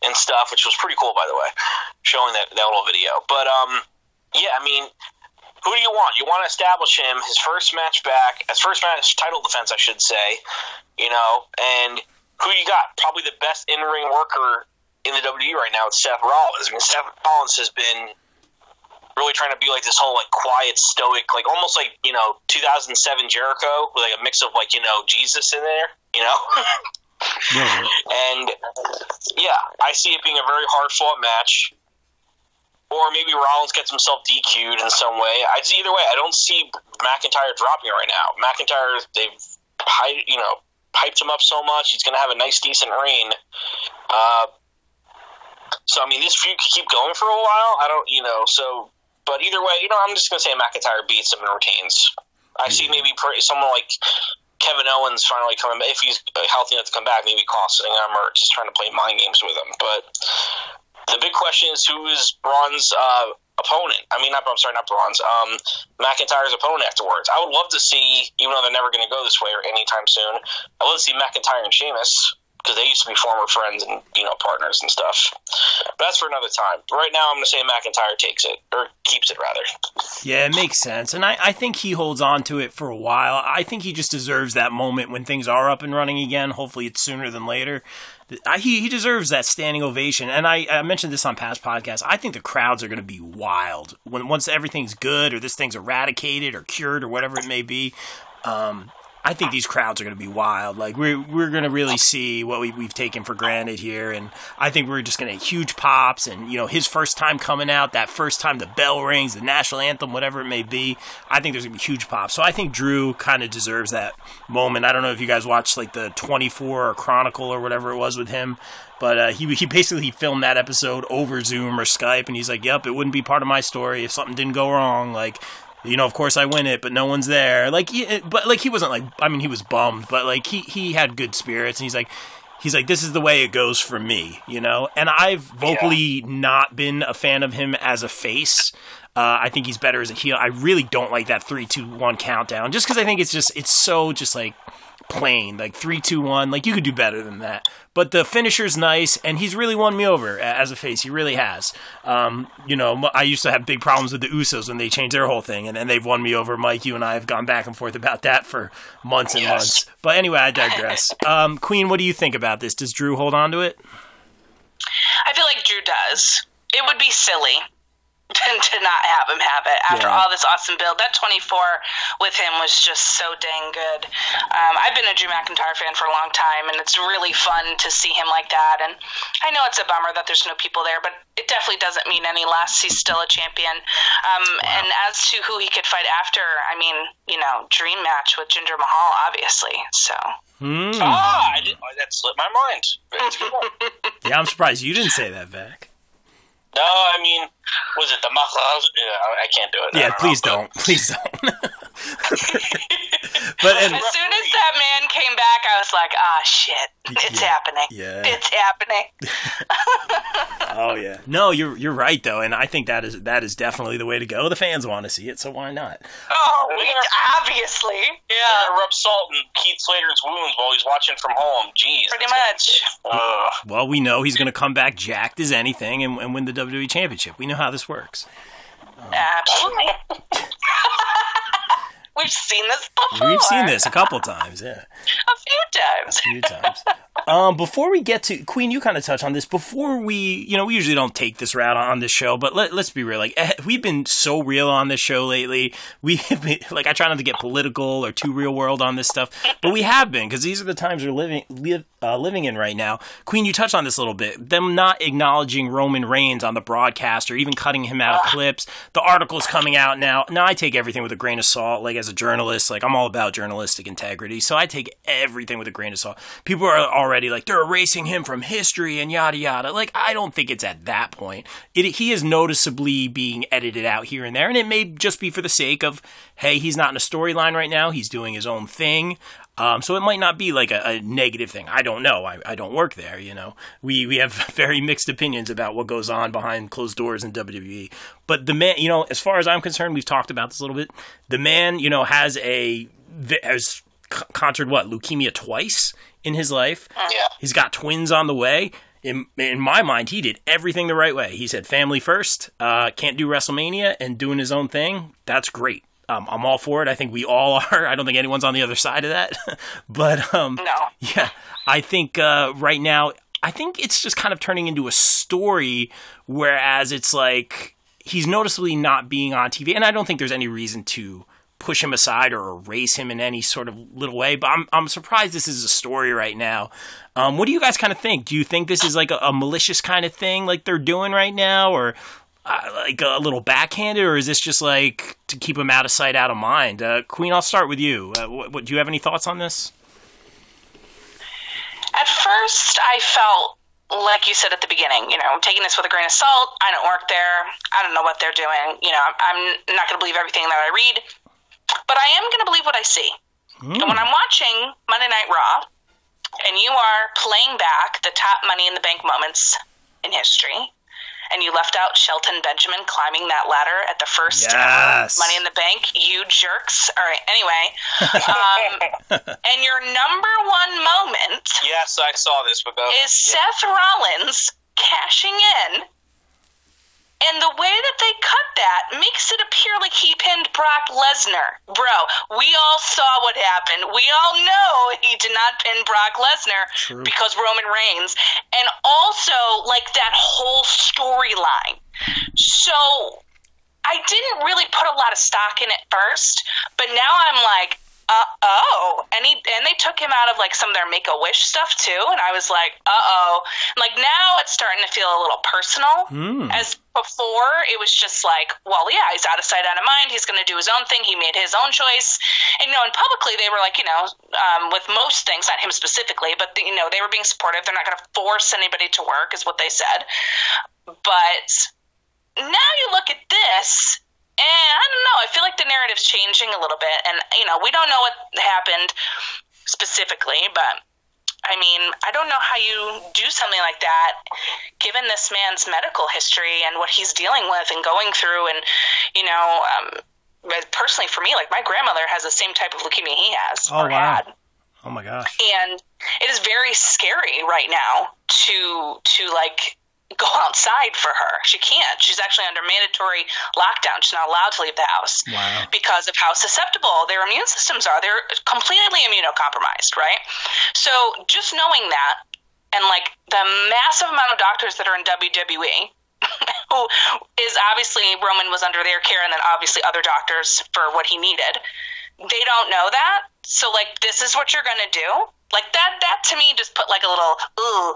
Speaker 4: and stuff, which was pretty cool by the way, showing that that little video. But um, yeah, I mean. Who do you want? You want to establish him his first match back, his first match title defense, I should say. You know, and who you got? Probably the best in ring worker in the WWE right now. It's Seth Rollins. I mean, Seth Rollins has been really trying to be like this whole like quiet stoic like almost like you know 2007 jericho with like a mix of like you know jesus in there you know? [laughs] And yeah i see it being a very hard fought match. Or maybe rollins gets himself dq'd in some way. I see either way i don't see mcintyre dropping right now. Mcintyre they've you know hyped him up so much he's going to have a nice decent reign. Uh, so I mean, this feud could keep going for a while. I don't, you know. So, but either way, you know, I'm just gonna say McIntyre beats him and retains. I see maybe someone like Kevin Owens finally coming back if he's uh, healthy enough to come back, maybe costing him or just trying to play mind games with him. But the big question is who is Braun's uh, opponent? I mean, not I'm sorry, not Braun's. Um, McIntyre's opponent afterwards. I would love to see, even though they're never going to go this way or anytime soon. I would love to see McIntyre and Sheamus because they used to be former friends and you know partners and stuff. But that's for another time. But right now, I'm going to say McIntyre takes it or keeps it rather.
Speaker 2: Yeah, it makes sense. And I, I think he holds on to it for a while. I think he just deserves that moment when things are up and running again. Hopefully, it's sooner than later. I, he, he deserves that standing ovation. And I, I mentioned this on past podcasts. I think the crowds are going to be wild when once everything's good or this thing's eradicated or cured or whatever it may be. Um, I think these crowds are going to be wild. Like we're we're going to really see what we, we've taken for granted here, and I think we're just going to huge pops. And you know, his first time coming out, that first time the bell rings, the national anthem, whatever it may be. I think there's going to be huge pops. So I think Drew kind of deserves that moment. I don't know if you guys watched like the 24 or Chronicle or whatever it was with him. But uh, he he basically filmed that episode over Zoom or Skype, and he's like, "Yep, it wouldn't be part of my story if something didn't go wrong." Like you know, of course I win it, but no one's there. Like, he, but like he wasn't like, I mean, he was bummed, but like he he had good spirits, and he's like, he's like, this is the way it goes for me, you know. And I've vocally yeah. not been a fan of him as a face. Uh, I think he's better as a heel. I really don't like that three, two, one countdown, just because I think it's just it's so just like plain, like three, two, one. Like you could do better than that. But the finisher's nice, and he's really won me over as a face. He really has. Um, you know, I used to have big problems with the Usos when they changed their whole thing, and, then they've won me over. Mike, you and I have gone back and forth about that for months and yes. months. But anyway, I digress. [laughs] Um, Queen, what do you think about this? Does Drew hold on to it?
Speaker 3: I feel like Drew does. It would be silly to not have him have it after yeah. all this awesome build. That 24 with him was just so dang good. Um, I've been a Drew McIntyre fan for a long time, and it's really fun to see him like that. And I know it's a bummer that there's no people there, but it definitely doesn't mean any less. He's still a champion. Um, wow. And as to who he could fight after, I mean, you know, dream match with Jinder Mahal, obviously. So.
Speaker 4: Mm. Ah, that slipped my mind. [laughs]
Speaker 2: yeah, I'm surprised you didn't say that, Vac.
Speaker 4: No, I mean, was it the Machla? I can't do it.
Speaker 2: Yeah, please don't. Please don't. [laughs]
Speaker 3: but and, as soon as that man came back, I was like, "Ah, oh, shit, it's yeah, happening. Yeah, it's
Speaker 2: happening." [laughs] [laughs] oh yeah, no, you're you're right though, and I think that is that is definitely the way to go. The fans want to see it, so why not?
Speaker 3: Oh, we, obviously, yeah.
Speaker 4: Rub salt in Heath Slater's wounds while he's watching from home. Jeez,
Speaker 3: pretty much.
Speaker 2: Uh, well, we know he's going to come back jacked as anything and, and win the WWE Championship. We know how this works.
Speaker 3: Um, Absolutely. [laughs] We've seen this before.
Speaker 2: We've seen this a couple times, yeah. [laughs]
Speaker 3: A few times.
Speaker 2: A few times. um, before we get to Queen, you kind of touch on this. Before we, you know, we usually don't take this route on this show, but let, us be real. Like eh, we've been so real on this show lately. We [laughs] have been like I try not to get political or too real world on this stuff, but we have been because these are the times we're living live, uh, living in right now. Queen, you touched on this a little bit. Them not acknowledging Roman Reigns on the broadcast or even cutting him out of clips. The article's coming out now. Now I take everything with a grain of salt. Like as a journalist, like I'm all about journalistic integrity, so I take everything with a grain of salt. People are already like they're erasing him from history and yada yada. Like I don't think it's at that point. It, he is noticeably being edited out here and there, and it may just be for the sake of hey, he's not in a storyline right now. He's doing his own thing. Um, so it might not be like a, a negative thing. I don't know. I, I, don't work there. You know, we we have [laughs] very mixed opinions about what goes on behind closed doors in WWE. But the man, you know, as far as I'm concerned, we've talked about this a little bit. The man, you know, has a has conquered what leukemia twice in his life.
Speaker 4: Yeah,
Speaker 2: he's got twins on the way. In, in my mind, he did everything the right way. He said family first, uh, can't do WrestleMania, and doing his own thing. That's great um, I'm all for it. I think we all [laughs] are. I don't think anyone's on the other side of that. [laughs] but um,
Speaker 3: no. [laughs]
Speaker 2: yeah, I think uh, right now, I think it's just kind of turning into a story, whereas it's like he's noticeably not being on TV, and I don't think there's any reason to push him aside or erase him in any sort of little way. But I'm I'm surprised this is a story right now. Um, what do you guys kind of think? Do you think this is like a, a malicious kind of thing, like they're doing right now, or uh, like a little backhanded, or is this just like to keep him out of sight, out of mind? Uh, Queen, I'll start with you. Uh, what, what, do you have any thoughts on this?
Speaker 3: At first, I felt like you said at the beginning, you know, I'm taking this with a grain of salt. I don't work there. I don't know what they're doing. You know, I'm not going to believe everything that I read, but I am going to believe what I see. Mm. And when I'm watching Monday Night Raw, and you are playing back the top Money in the Bank moments in history, and you left out Shelton Benjamin climbing that ladder at the first
Speaker 2: Yes.
Speaker 3: Money in the Bank. You jerks. All right. Anyway, um, [laughs] and your number one moment
Speaker 4: Yes, I saw this, but go.
Speaker 3: is Seth Rollins cashing in. And the way that they cut that makes it appear like he pinned Brock Lesnar. Bro, we all saw what happened. We all know he did not pin Brock Lesnar
Speaker 2: True.
Speaker 3: because Roman Reigns. And also, like, that whole storyline. So, I didn't really put a lot of stock in it first, but now I'm like, uh oh, and he and they took him out of like some of their Make a Wish stuff too, and I was like, uh oh, like now it's starting to feel a little personal.
Speaker 2: Hmm.
Speaker 3: As before, it was just like, well, yeah, he's out of sight, out of mind. He's going to do his own thing. He made his own choice, and you know, and publicly they were like, you know, um, with most things, not him specifically, but you know, they were being supportive. They're not going to force anybody to work, is what they said. But now you look at this and I don't know. I feel like the narrative's changing a little bit, and you know, we don't know what happened specifically, but I mean, I don't know how you do something like that, given this man's medical history and what he's dealing with and going through, and you know, um, personally for me, like my grandmother has the same type of leukemia he has
Speaker 2: Oh, wow.
Speaker 3: had
Speaker 2: Oh my gosh.
Speaker 3: and it is very scary right now to to like go [laughs] outside for her. She can't. She's actually under mandatory lockdown. She's not allowed to leave the house
Speaker 2: Wow.
Speaker 3: because of how susceptible their immune systems are. They're completely immunocompromised, right? So just knowing that and like the massive amount of doctors that are in WWE [laughs] who is obviously Roman was under their care and then obviously other doctors for what he needed. They don't know that. So like this is what you're gonna do? Like that that to me just put like a little ooh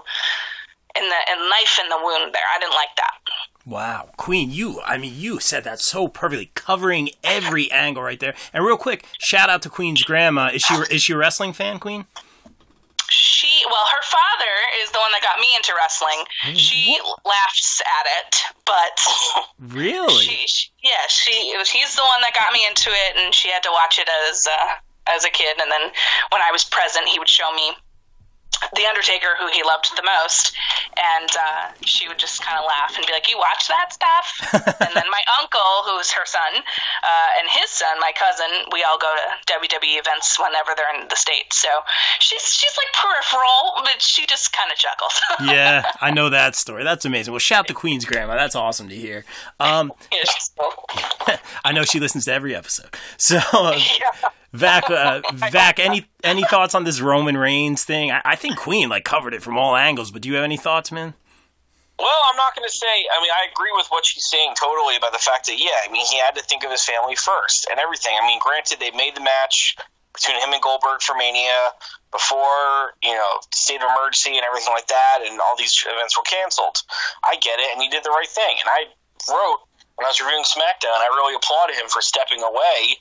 Speaker 3: in the and knife in the wound there. I didn't like that.
Speaker 2: Wow, Queen, you, I mean, you said that so perfectly, covering every angle right there. And real quick, shout out to Queen's grandma. Is she is she a wrestling fan, Queen?
Speaker 3: She well, her father is the one that got me into wrestling. She laughs at it, but
Speaker 2: Really?
Speaker 3: she, she yeah, she he's the one that got me into it, and she had to watch it as uh, as a kid. And then when I was present, he would show me the Undertaker, who he loved the most, and uh, she would just kind of laugh and be like, "You watch that stuff?" [laughs] and then my uncle, who's her son, uh, and his son, my cousin, we all go to WWE events whenever they're in the states. So she's she's like peripheral, but she just kind of chuckles. [laughs]
Speaker 2: yeah, I know that story. That's amazing. Well, shout to Queen's grandma. That's awesome to hear. Um,
Speaker 3: Yeah, cool. [laughs]
Speaker 2: I know she listens to every episode. So, uh,
Speaker 3: Yeah.
Speaker 2: Vac, uh, [laughs] Vac, any any thoughts on this Roman Reigns thing? I, I think Queen like covered it from all angles, but do you have any thoughts, man?
Speaker 4: Well, I'm not going to say. I mean, I agree with what she's saying totally about the fact that yeah, I mean, he had to think of his family first and everything. I mean, granted, they made the match between him and Goldberg for Mania before you know state of emergency and everything like that, and all these events were canceled. I get it, and he did the right thing. And I wrote when I was reviewing SmackDown, I really applauded him for stepping away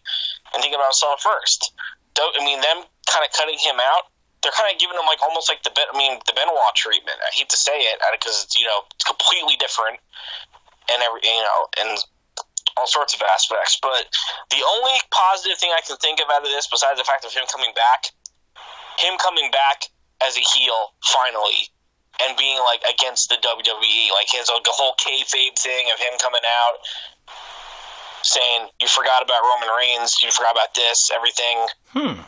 Speaker 4: and thinking about himself first. Don't, I mean, them kind of cutting him out they're kind of giving him like almost like the Ben- I mean the Benoit treatment. I hate to say it because it's you know it's completely different and every you know and all sorts of aspects. But the only positive thing I can think of out of this, besides the fact of him coming back, him coming back as a heel finally and being like against the WWE, like his the whole kayfabe thing of him coming out saying you forgot about Roman Reigns, you forgot about this, everything.
Speaker 2: Hmm.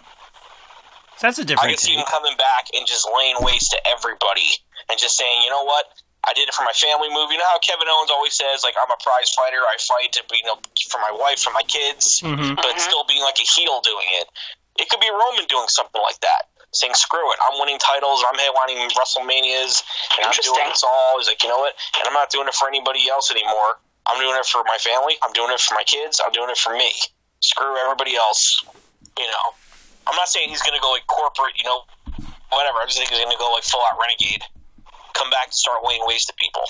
Speaker 2: That's a different I
Speaker 4: can see him coming back and just laying waste to everybody and just saying, you know what? I did it for my family movie. You know how Kevin Owens always says, like, I'm a prize fighter. I fight to, be, you know, for my wife, for my kids,
Speaker 2: Mhm.
Speaker 4: but still being like a heel doing it. It could be Roman doing something like that, saying, screw it. I'm winning titles. I'm headlining WrestleManias, and I'm doing
Speaker 3: Interesting.
Speaker 4: this all. He's like, you know what? And I'm not doing it for anybody else anymore. I'm doing it for my family. I'm doing it for my kids. I'm doing it for me. Screw everybody else. You know, I'm not saying he's going to go like corporate, you know, whatever. I just think he's going to go like full out renegade, come back and start laying waste to people.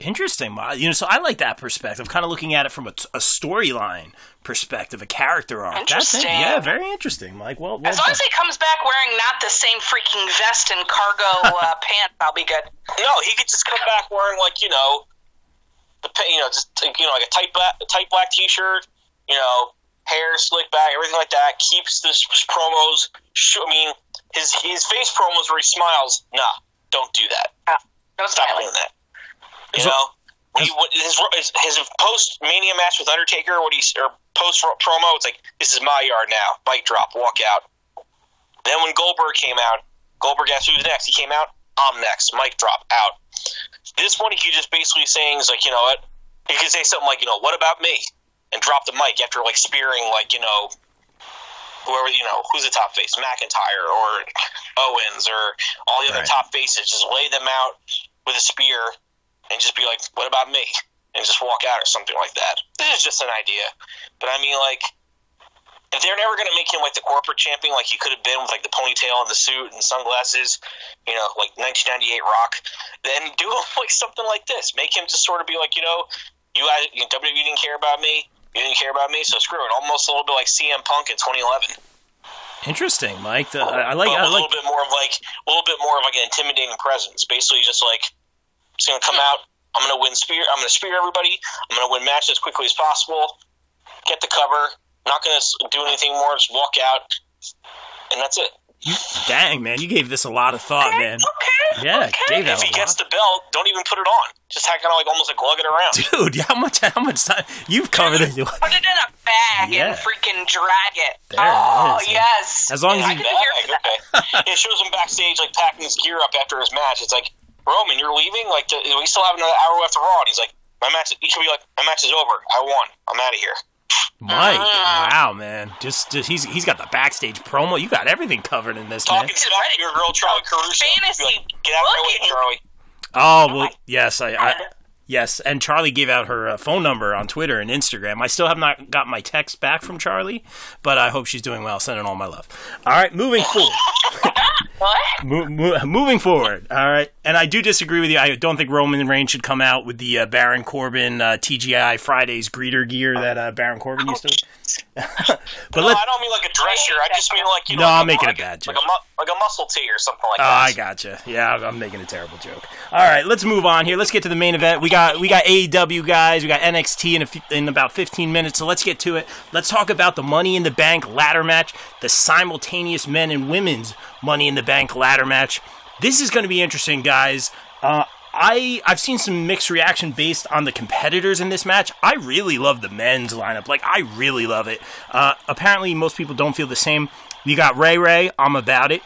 Speaker 2: Interesting. Wow. You know, so I like that perspective, kind of looking at it from a, a storyline perspective, a character arc. That's.
Speaker 3: Interesting.
Speaker 2: Yeah, very interesting, Mike. Well, well
Speaker 3: As long as he comes back wearing not the same freaking vest and cargo [laughs] uh, pants, I'll be good.
Speaker 4: No, he could just come back wearing like you know, the you know just like, you know like a tight black tight black t-shirt, you know, hair slicked back, everything like that. Keeps the s- promos. Sh- I mean, his his face promos where he smiles. Nah, don't do that.
Speaker 3: Ah, no
Speaker 4: Stop
Speaker 3: smiling.
Speaker 4: doing that. You
Speaker 2: So-
Speaker 4: know, he, his, his, his post Mania match with Undertaker, what he or post promo, it's like this is my yard now. Mic drop, walk out. Then when Goldberg came out, Goldberg asked who's next. He came out, I'm next. Mic drop out. This one he just basically saying is like, you know what? He could say something like, you know, what about me? And drop the mic after like spearing like, you know, whoever you know, who's the top face, McIntyre or Owens or all the other
Speaker 2: Right.
Speaker 4: top faces, just lay them out with a spear and just be like, "What about me?" and just walk out or something like that. This is just an idea, but I mean, like, they're never going to make him like the corporate champion, like he could have been with like the ponytail and the suit and sunglasses, you know, like 1998 Rock, then do him [laughs] like something like this. Make him just sort of be like, you know, you guys, you know, WWE didn't care about me. You didn't care about me, so screw it. Almost a little bit like CM Punk in 2011
Speaker 2: Interesting, Mike. The, I, I like.
Speaker 4: but
Speaker 2: I
Speaker 4: a little bit more of like a little bit more of like an intimidating presence. Basically, just like it's gonna come out. I'm gonna win spear. I'm gonna spear everybody. I'm gonna win matches as quickly as possible. Get the cover. Not gonna do anything more. Just walk out, and that's it.
Speaker 2: Dang, man, you gave this a lot of thought, man.
Speaker 3: Okay.
Speaker 2: Yeah,
Speaker 3: okay.
Speaker 2: gave that
Speaker 4: If he
Speaker 2: a
Speaker 4: gets
Speaker 2: lot.
Speaker 4: the belt, don't even put it on. Just kind of like almost like lug it around.
Speaker 2: Dude, how much? How much time? You've covered it.
Speaker 3: Put it in a bag
Speaker 2: Yeah.
Speaker 3: and freaking drag it.
Speaker 2: There
Speaker 3: oh
Speaker 2: is,
Speaker 3: yes.
Speaker 2: As long as
Speaker 3: I
Speaker 2: you-
Speaker 3: didn't hear [laughs]
Speaker 4: okay. It shows him backstage like packing his gear up after his match. It's like Roman, you're leaving. Like we still have another hour left to Raw. And he's like, my match. He should be like, my match is over. I won. I'm out of here.
Speaker 2: Mike,
Speaker 3: Ah.
Speaker 2: wow, man, just, just he's he's got the backstage promo. You got everything covered in this, man.
Speaker 4: Talking smack to your girl Charly Caruso.
Speaker 3: Fantasy
Speaker 4: Be like, Get out of my way. Charly.
Speaker 2: Oh well, yes, I, I yes, and Charly gave out her uh, phone number on Twitter and Instagram. I still have not got my text back from Charly, but I hope she's doing well. Sending all my love. All right, moving [laughs] forward.
Speaker 3: What?
Speaker 2: Mo- mo- moving forward, all right, and I do disagree with you. I don't think Roman Reigns should come out with the uh, Baron Corbin uh, TGI Fridays greeter gear that uh, Baron Corbin used to. [laughs] but
Speaker 4: No, I don't mean like a dress shirt. I just mean like you know.
Speaker 2: No,
Speaker 4: like
Speaker 2: I'm making a
Speaker 4: like
Speaker 2: bad
Speaker 4: Like
Speaker 2: joke.
Speaker 4: a, mu- like a muscle tee or something like
Speaker 2: Oh,
Speaker 4: that.
Speaker 2: I gotcha. Yeah, I'm- making a terrible joke. All right, let's move on here. Let's get to the main event. We got we got AEW guys. We got NXT in a in about 15 minutes. So let's get to it. Let's talk about the Money in the Bank ladder match, the simultaneous men and women's Money in the Bank ladder match. This is going to be interesting, guys. Uh, I I've seen some mixed reaction based on the competitors in this match. I really love the men's lineup. Like I really love it. Uh, apparently, most people don't feel the same. You got Rey Rey. I'm about it.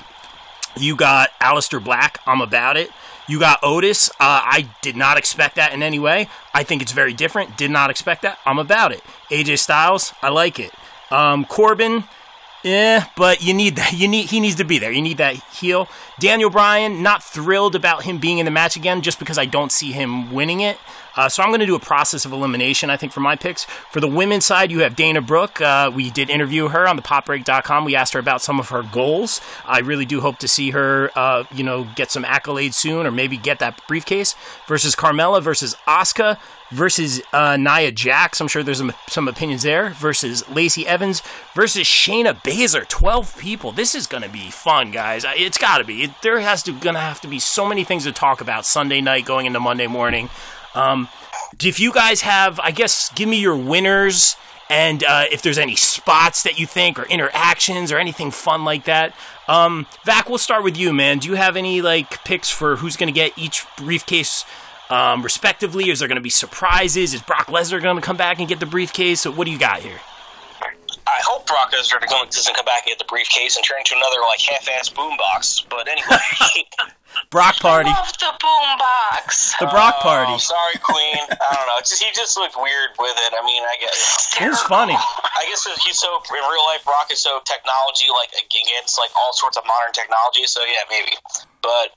Speaker 2: You got Aleister Black. I'm about it. You got Otis. Uh, I did not expect that in any way. I think it's very different. Did not expect that. I'm about it. AJ Styles. I like it. Um, Corbin. Yeah, but you need that. You need he needs to be there. You need that heel. Daniel Bryan, not thrilled about him being in the match again, just because I don't see him winning it. Uh, so I'm going to do a process of elimination. I think for my picks. For the women's side, you have Dana Brooke. Uh, we did interview her on the PopBreak.com. We asked her about some of her goals. I really do hope to see her, uh, you know, get some accolades soon, or maybe get that briefcase. Versus Carmella versus Asuka versus uh, Nia Jax. I'm sure there's some, some opinions there. Versus Lacey Evans versus Shayna Baszler. 12 people. This is going to be fun, guys. It's got to be. It, there has to going to have to be so many things to talk about Sunday night going into Monday morning. Um, if you guys have, I guess, give me your winners. And uh, if there's any spots that you think, or interactions, or anything fun like that, um, Vac, we'll start with you, man. Do you have any like picks for who's going to get each briefcase um, respectively? Is there going to be surprises? Is Brock Lesnar going to come back and get the briefcase? So what do you got here?
Speaker 4: I hope Brock Lesnar doesn't come back and get the briefcase and turn into another like half-ass boombox. But anyway, [laughs]
Speaker 2: Brock party.
Speaker 3: Love the boombox.
Speaker 2: The Brock
Speaker 4: Oh,
Speaker 2: party.
Speaker 4: sorry, Queen. I don't know. Just, he just looked weird with it. I mean, I guess.
Speaker 2: It was funny.
Speaker 4: I guess he's so in real life. Brock is so technology like a against like all sorts of modern technology. So yeah, maybe. But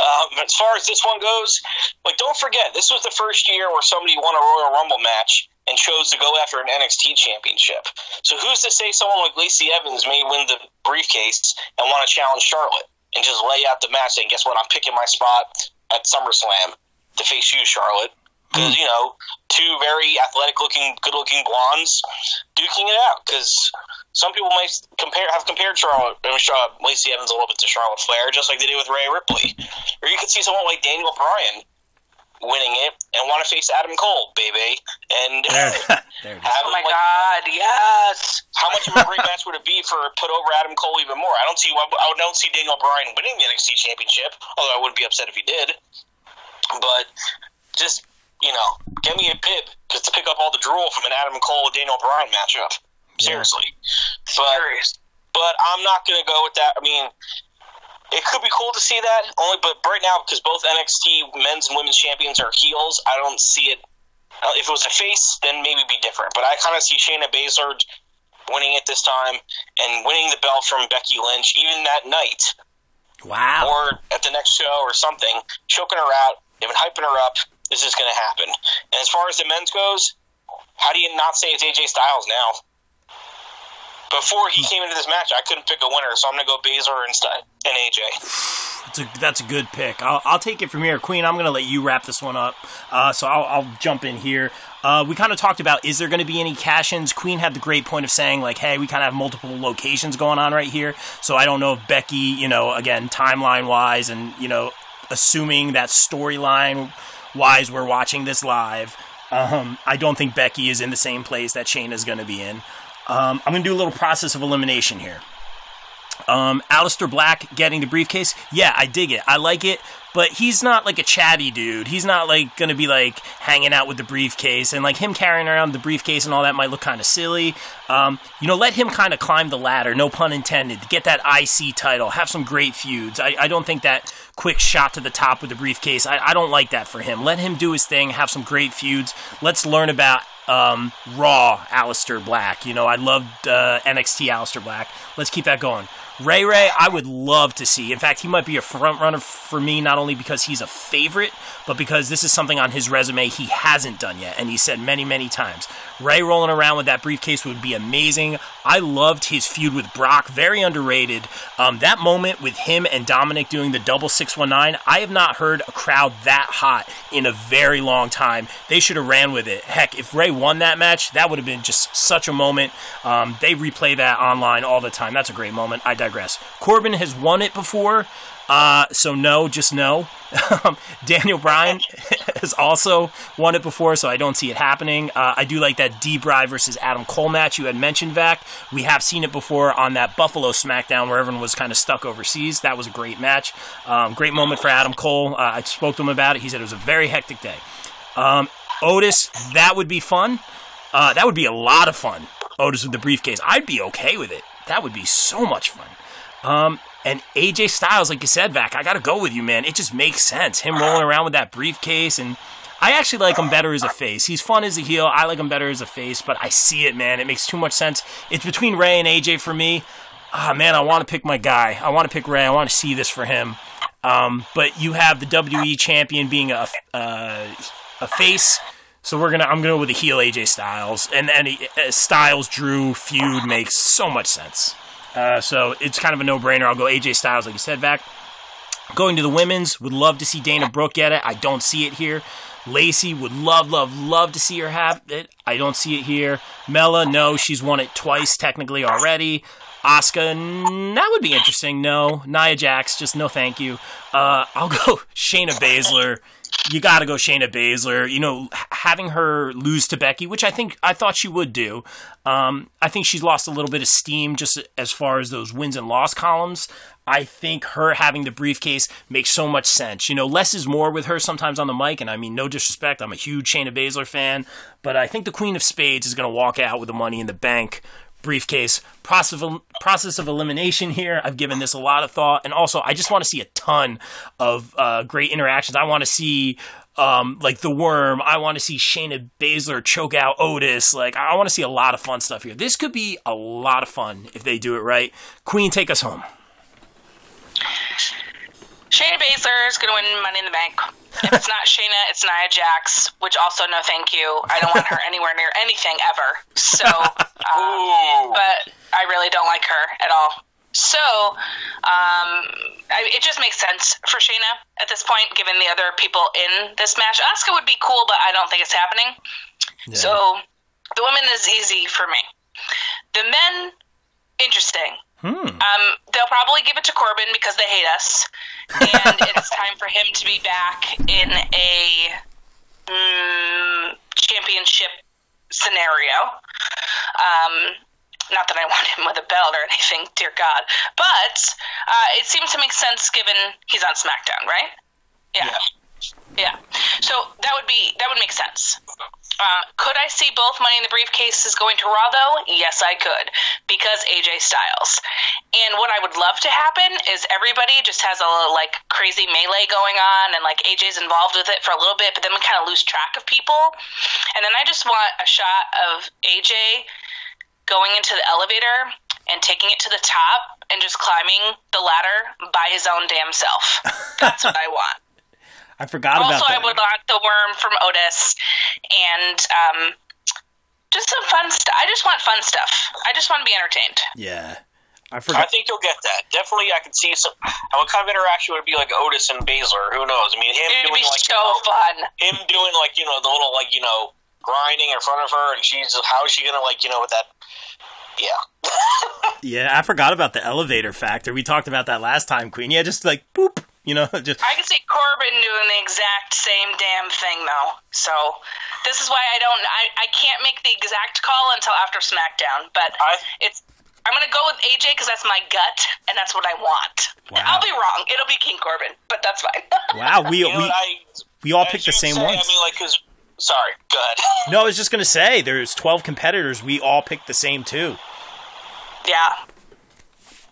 Speaker 4: um, as far as this one goes, like don't forget, this was the first year where somebody won a Royal Rumble match and chose to go after an NXT championship. So who's to say someone like Lacey Evans may win the briefcase and want to challenge Charlotte and just lay out the match saying, guess what, I'm picking my spot at SummerSlam to face you, Charlotte. Hmm. Because, you know, two very athletic looking, good looking blondes duking it out. Because some people might compare have compared Charlotte, I mean, Lacey Evans a little bit to Charlotte Flair, just like they did with Rhea Ripley. Or you could see someone like Daniel Bryan winning it and want to face Adam Cole, baby. And
Speaker 2: There, [laughs] there it is.
Speaker 4: have
Speaker 3: Oh my
Speaker 4: like,
Speaker 3: god, yes.
Speaker 4: how much of a rematch would it be for put over Adam Cole even more? I don't see. I don't see Daniel Bryan winning the NXT Championship. Although I wouldn't be upset if he did. But just you know, get me a bib just to pick up all the drool from an Adam Cole Daniel Bryan matchup. Seriously, but
Speaker 3: Serious.
Speaker 4: but I'm not gonna go with that. I mean, it could be cool to see that only, but right now because both NXT men's and women's champions are heels, I don't see it. uh, If it was a face, then maybe it'd be different. But I kind of see Shayna Baszler winning it this time and winning the belt from Becky Lynch, even that night
Speaker 2: Wow.
Speaker 4: or at the next show or something, choking her out. They've been hyping her up. This is going to happen. And as far as the men's goes, how do you not say it's AJ Styles now? Before he came into this match, I couldn't pick a winner, so I'm going to go Baszler instead and AJ.
Speaker 2: That's a, that's a good pick. I'll, I'll take it from here. Queen, I'm going to let you wrap this one up. Uh, so I'll, I'll jump in here. Uh, we kind of talked about is there going to be any cash ins? Queen had the great point of saying, like, hey, we kind of have multiple locations going on right here. So I don't know if Becky, you know, again, timeline wise, and, you know, assuming that storyline wise, we're watching this live. Um, I don't think Becky is in the same place that Shayna's going to be in. Um, I'm going to do a little process of elimination here. Um, Aleister Black getting the briefcase. Yeah, I dig it. I like it. But he's not like a chatty dude. He's not like gonna be like hanging out with the briefcase and like him carrying around the briefcase and all that might look kind of silly. Um, you know, let him kind of climb the ladder. No pun intended. Get that IC title. Have some great feuds. I, I don't think that quick shot to the top with the briefcase. I, I don't like that for him. Let him do his thing. Have some great feuds. Let's learn about um, Raw Aleister Black. You know, I loved uh, NXT Aleister Black. Let's keep that going. Rey Rey, I would love to see. In fact, he might be a front runner for me, not only because he's a favorite, but because this is something on his resume he hasn't done yet, and he said many, many times. Rey rolling around with that briefcase would be amazing. I loved his feud with Brock, very underrated. Um, that moment with him and Dominic doing the double 619, I have not heard a crowd that hot in a very long time. They should have ran with it. Heck, if Rey won that match, that would have been just such a moment. Um, they replay that online all the time. That's a great moment. I digress. Corbin has won it before. Uh, so no, just no. [laughs] Um, Daniel Bryan [laughs] has also won it before, so I don't see it happening. Uh, I do like that D. Bry versus Adam Cole match you had mentioned, Vac. We have seen it before on that Buffalo SmackDown where everyone was kind of stuck overseas. That was a great match. Um, great moment for Adam Cole. Uh, I spoke to him about it. He said it was a very hectic day. Um, Otis, that would be fun. Uh, that would be a lot of fun. Otis with the briefcase. I'd be okay with it. That would be so much fun. Um, and AJ Styles, like you said, Vac, I gotta go with you, man. It just makes sense. Him rolling around with that briefcase, and I actually like him better as a face. He's fun as a heel. I like him better as a face, but I see it, man. It makes too much sense. It's between Rey and AJ for me. Ah, man, I want to pick my guy. I want to pick Rey. I want to see this for him. Um, but you have the WWE champion being a uh, a face. So we're gonna. I'm gonna go with the heel AJ Styles, and any uh, Styles Drew feud makes so much sense. Uh, so it's kind of a no brainer. I'll go AJ Styles, like you said, Vac. Going to the women's, would love to see Dana Brooke get it. I don't see it here. Lacey would love, love, love to see her have it. I don't see it here. Mela, no, she's won it twice technically already. Asuka, mm, that would be interesting. No. Nia Jax, just no thank you. Uh, I'll go [laughs] Shayna Baszler. You got to go Shayna Baszler. You know, having her lose to Becky, which I think I thought she would do. Um, I think she's lost a little bit of steam just as far as those wins and loss columns. I think her having the briefcase makes so much sense. You know, less is more with her sometimes on the mic, and I mean, no disrespect, I'm a huge Shayna Baszler fan, but I think the Queen of Spades is going to walk out with the money in the bank briefcase. Process of, process of elimination here. I've given this a lot of thought, and also I just want to see a ton of uh, great interactions. I want to see. Um, like the worm, I want to see Shayna Baszler choke out Otis. Like, I want to see a lot of fun stuff here. This could be a lot of fun if they do it right. Queen, take us home.
Speaker 3: Shayna Baszler is going to win Money in the Bank. If it's not Shayna, it's Nia Jax, which also no thank you. I don't want her [laughs] anywhere near anything ever. So, [laughs] um, but I really don't like her at all. So, um, I, it just makes sense for Shayna at this point, given the other people in this match. Asuka would be cool, but I don't think it's happening. So, the women is easy for me. The men, interesting. Um, they'll probably give it to Corbin because they hate us, and it's time for him to be back in a mm, championship scenario. Um, not that I want him with a belt or anything, dear God, but uh, it seems to make sense given he's on SmackDown, right? Yeah. Yeah. So that would be that would make sense. Uh, could I see both Money in the Briefcases going to Raw though? Yes, I could because AJ Styles. And what I would love to happen is everybody just has a like crazy melee going on, and like AJ's involved with it for a little bit, but then we kind of lose track of people. And then I just want a shot of AJ going into the elevator and taking it to the top and just climbing the ladder by his own damn self. That's what I [laughs] want.
Speaker 2: I forgot
Speaker 3: also,
Speaker 2: about that.
Speaker 3: I would like the worm from Otis and um, just some fun stuff. I just want fun stuff. I just want to be entertained.
Speaker 2: yeah, I forgot.
Speaker 4: I think you'll get that. Definitely, I could see some. What kind of interaction would it be like Otis and Baszler? Who knows? I mean, him
Speaker 3: It would
Speaker 4: doing
Speaker 3: be
Speaker 4: like
Speaker 3: so
Speaker 4: you know,
Speaker 3: fun.
Speaker 4: him doing like you know the little like you know grinding in front of her, and she's how is she gonna like you know with that? Yeah, [laughs]
Speaker 2: yeah, I forgot about the elevator factor. We talked about that last time, Queen. Yeah, just like boop. [laughs] You know, [laughs] just
Speaker 3: I can see Corbin doing the exact same damn thing though. So this is why I don't. I, I can't make the exact call until after SmackDown. But
Speaker 4: I
Speaker 3: it's. I'm gonna go with AJ because that's my gut and that's what I want.
Speaker 2: Wow.
Speaker 3: I'll be wrong. It'll be King Corbin, but that's fine. [laughs]
Speaker 2: wow. We
Speaker 4: you know
Speaker 2: we
Speaker 4: I.
Speaker 2: we all picked the same one.
Speaker 4: I mean, like, cause sorry, go ahead.
Speaker 2: No, I was just gonna say there's 12 competitors. We all picked the same two.
Speaker 3: yeah.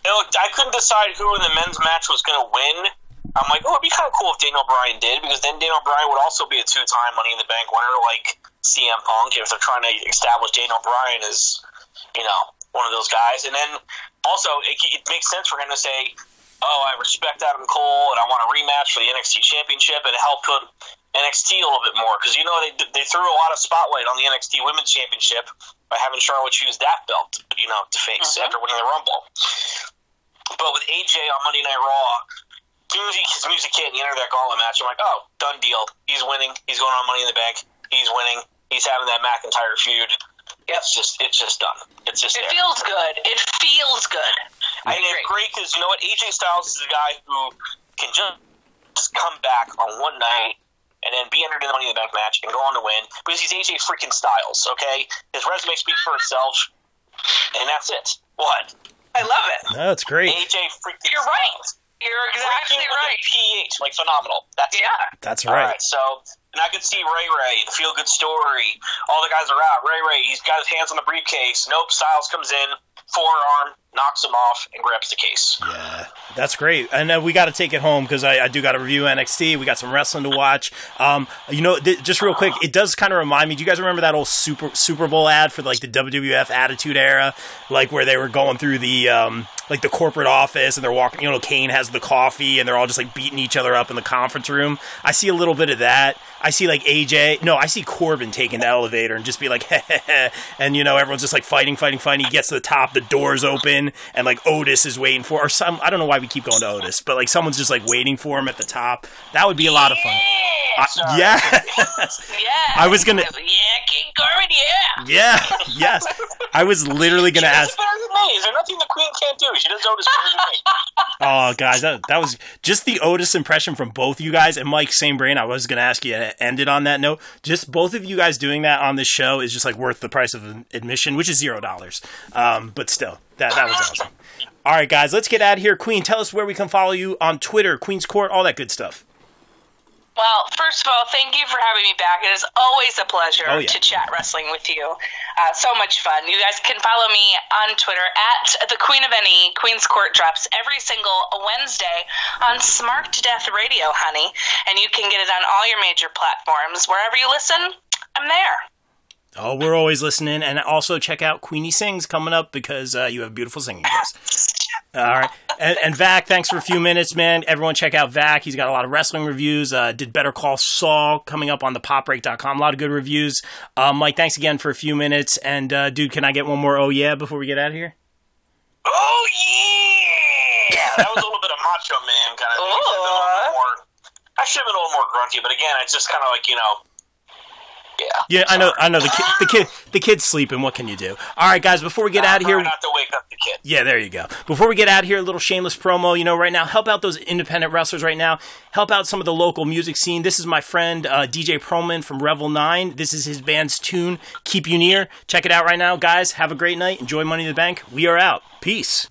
Speaker 4: You know, I couldn't decide who in the men's match was going to win. I'm like, oh, it'd be kind of cool if Daniel Bryan did, because then Daniel Bryan would also be a two-time Money in the Bank winner, like CM Punk, if they're trying to establish Daniel Bryan as, you know, one of those guys. And then also, it, it makes sense for him to say, oh, I respect Adam Cole, and I want a rematch for the NXT Championship, and help put NXT a little bit more, because you know they they threw a lot of spotlight on the NXT Women's Championship by having Charlotte choose that belt, you know, to face
Speaker 3: Mhm.
Speaker 4: after winning the Rumble. But with AJ on Monday Night Raw, soon as he, his music hit and he entered that gauntlet match, I'm like, oh, done deal. He's winning. He's going on Money in the Bank. He's winning. He's having that McIntyre feud. It's just, it's just done. It's just
Speaker 3: It
Speaker 4: there.
Speaker 3: feels good. It feels good. I
Speaker 4: And it's
Speaker 3: agree.
Speaker 4: great because you know what? AJ Styles is a guy who can just, just come back on one night and then be entered in the Money in the Bank match and go on to win because he's AJ freaking Styles. Okay, his resume speaks for itself, and that's it. What?
Speaker 3: I love it.
Speaker 2: That's great.
Speaker 4: AJ freaking.
Speaker 3: You're right. You're exactly
Speaker 4: Freaking
Speaker 3: right.
Speaker 4: PH, like phenomenal. That's it.
Speaker 3: Yeah.
Speaker 2: That's
Speaker 4: All
Speaker 2: right.
Speaker 4: right, so and I could see Rey Rey, the feel good story. All the guys are out. Rey Rey, he's got his hands on the briefcase. Nope, Styles comes in, forearm, knocks him off, and grabs the case.
Speaker 2: Yeah, that's great. And uh, we got to take it home because I, I do got to review NXT. We got some wrestling to watch. Um, you know, th- just real quick, it does kind of remind me. Do you guys remember that old Super Super Bowl ad for like the WWF Attitude Era, like where they were going through the um, like the corporate office and they're walking. You know, Kane has the coffee and they're all just like beating each other up in the conference room. I see a little bit of that. I see like AJ. No, I see Corbin taking the elevator and just be like, [laughs] and you know, everyone's just like fighting, fighting, fighting. He gets to the top, the doors open, and like Otis is waiting for, or some. I don't know why we keep going to Otis, but like someone's just like waiting for him at the top. That would be a lot of fun.
Speaker 3: Yeah.
Speaker 2: I- yeah, [laughs]
Speaker 3: yeah.
Speaker 2: I was gonna-
Speaker 3: Yeah, King Corbin. Yeah.
Speaker 2: yeah, yes. I was literally gonna
Speaker 4: She
Speaker 2: ask.
Speaker 4: it better than me. Is there nothing the Queen can't do? She does Otis better than me. [laughs]
Speaker 2: Oh, guys, that, that was just the Otis impression from both you guys. And Mike, same brain. I was going to ask you to end it on that note. Just both of you guys doing that on this show is just like worth the price of admission, which is zero dollars. Um, but still, that, that was awesome. All right, guys, let's get out of here. Queen, tell us where we can follow you on Twitter, Queen's Court, all that good stuff.
Speaker 3: Well, first of all, thank you for having me back. It is always a pleasure
Speaker 2: Oh, yeah.
Speaker 3: to chat wrestling with you. Uh, so much fun. You guys can follow me on Twitter at the Queen of NE. Queen's Court drops every single Wednesday on Smart to Death Radio, honey, and you can get it on all your major platforms. Wherever you listen, I'm there.
Speaker 2: Oh, we're always listening. And also check out Queenie Sings coming up because uh, you have beautiful singing voice. All right. And, and Vac, thanks for a few minutes, man. Everyone check out Vac. He's got a lot of wrestling reviews. Uh, did Better Call Saul coming up on the popbreak.com. A lot of good reviews. Uh, Mike, thanks again for a few minutes. And, uh, dude, can I get one more oh yeah before we get out of here?
Speaker 4: Oh yeah, that was a little bit of Macho Man kind of. thing. It should've been a little bit more- I should have been a little more grunty, but again, it's just kind of like you know. Yeah.
Speaker 2: Yeah, I know. I know. The kid, the kid, the kid's sleeping. What can you do? All right, guys. Before we get out of here,
Speaker 4: not to wake up the kid.
Speaker 2: Yeah, there you go. Before we get out of here, a little shameless promo. You know, right now, help out those independent wrestlers right now. Help out some of the local music scene. This is my friend uh, DJ Proman from Revel 9. This is his band's tune, Keep You Near. Check it out right now, guys. Have a great night. Enjoy Money in the Bank. We are out. Peace.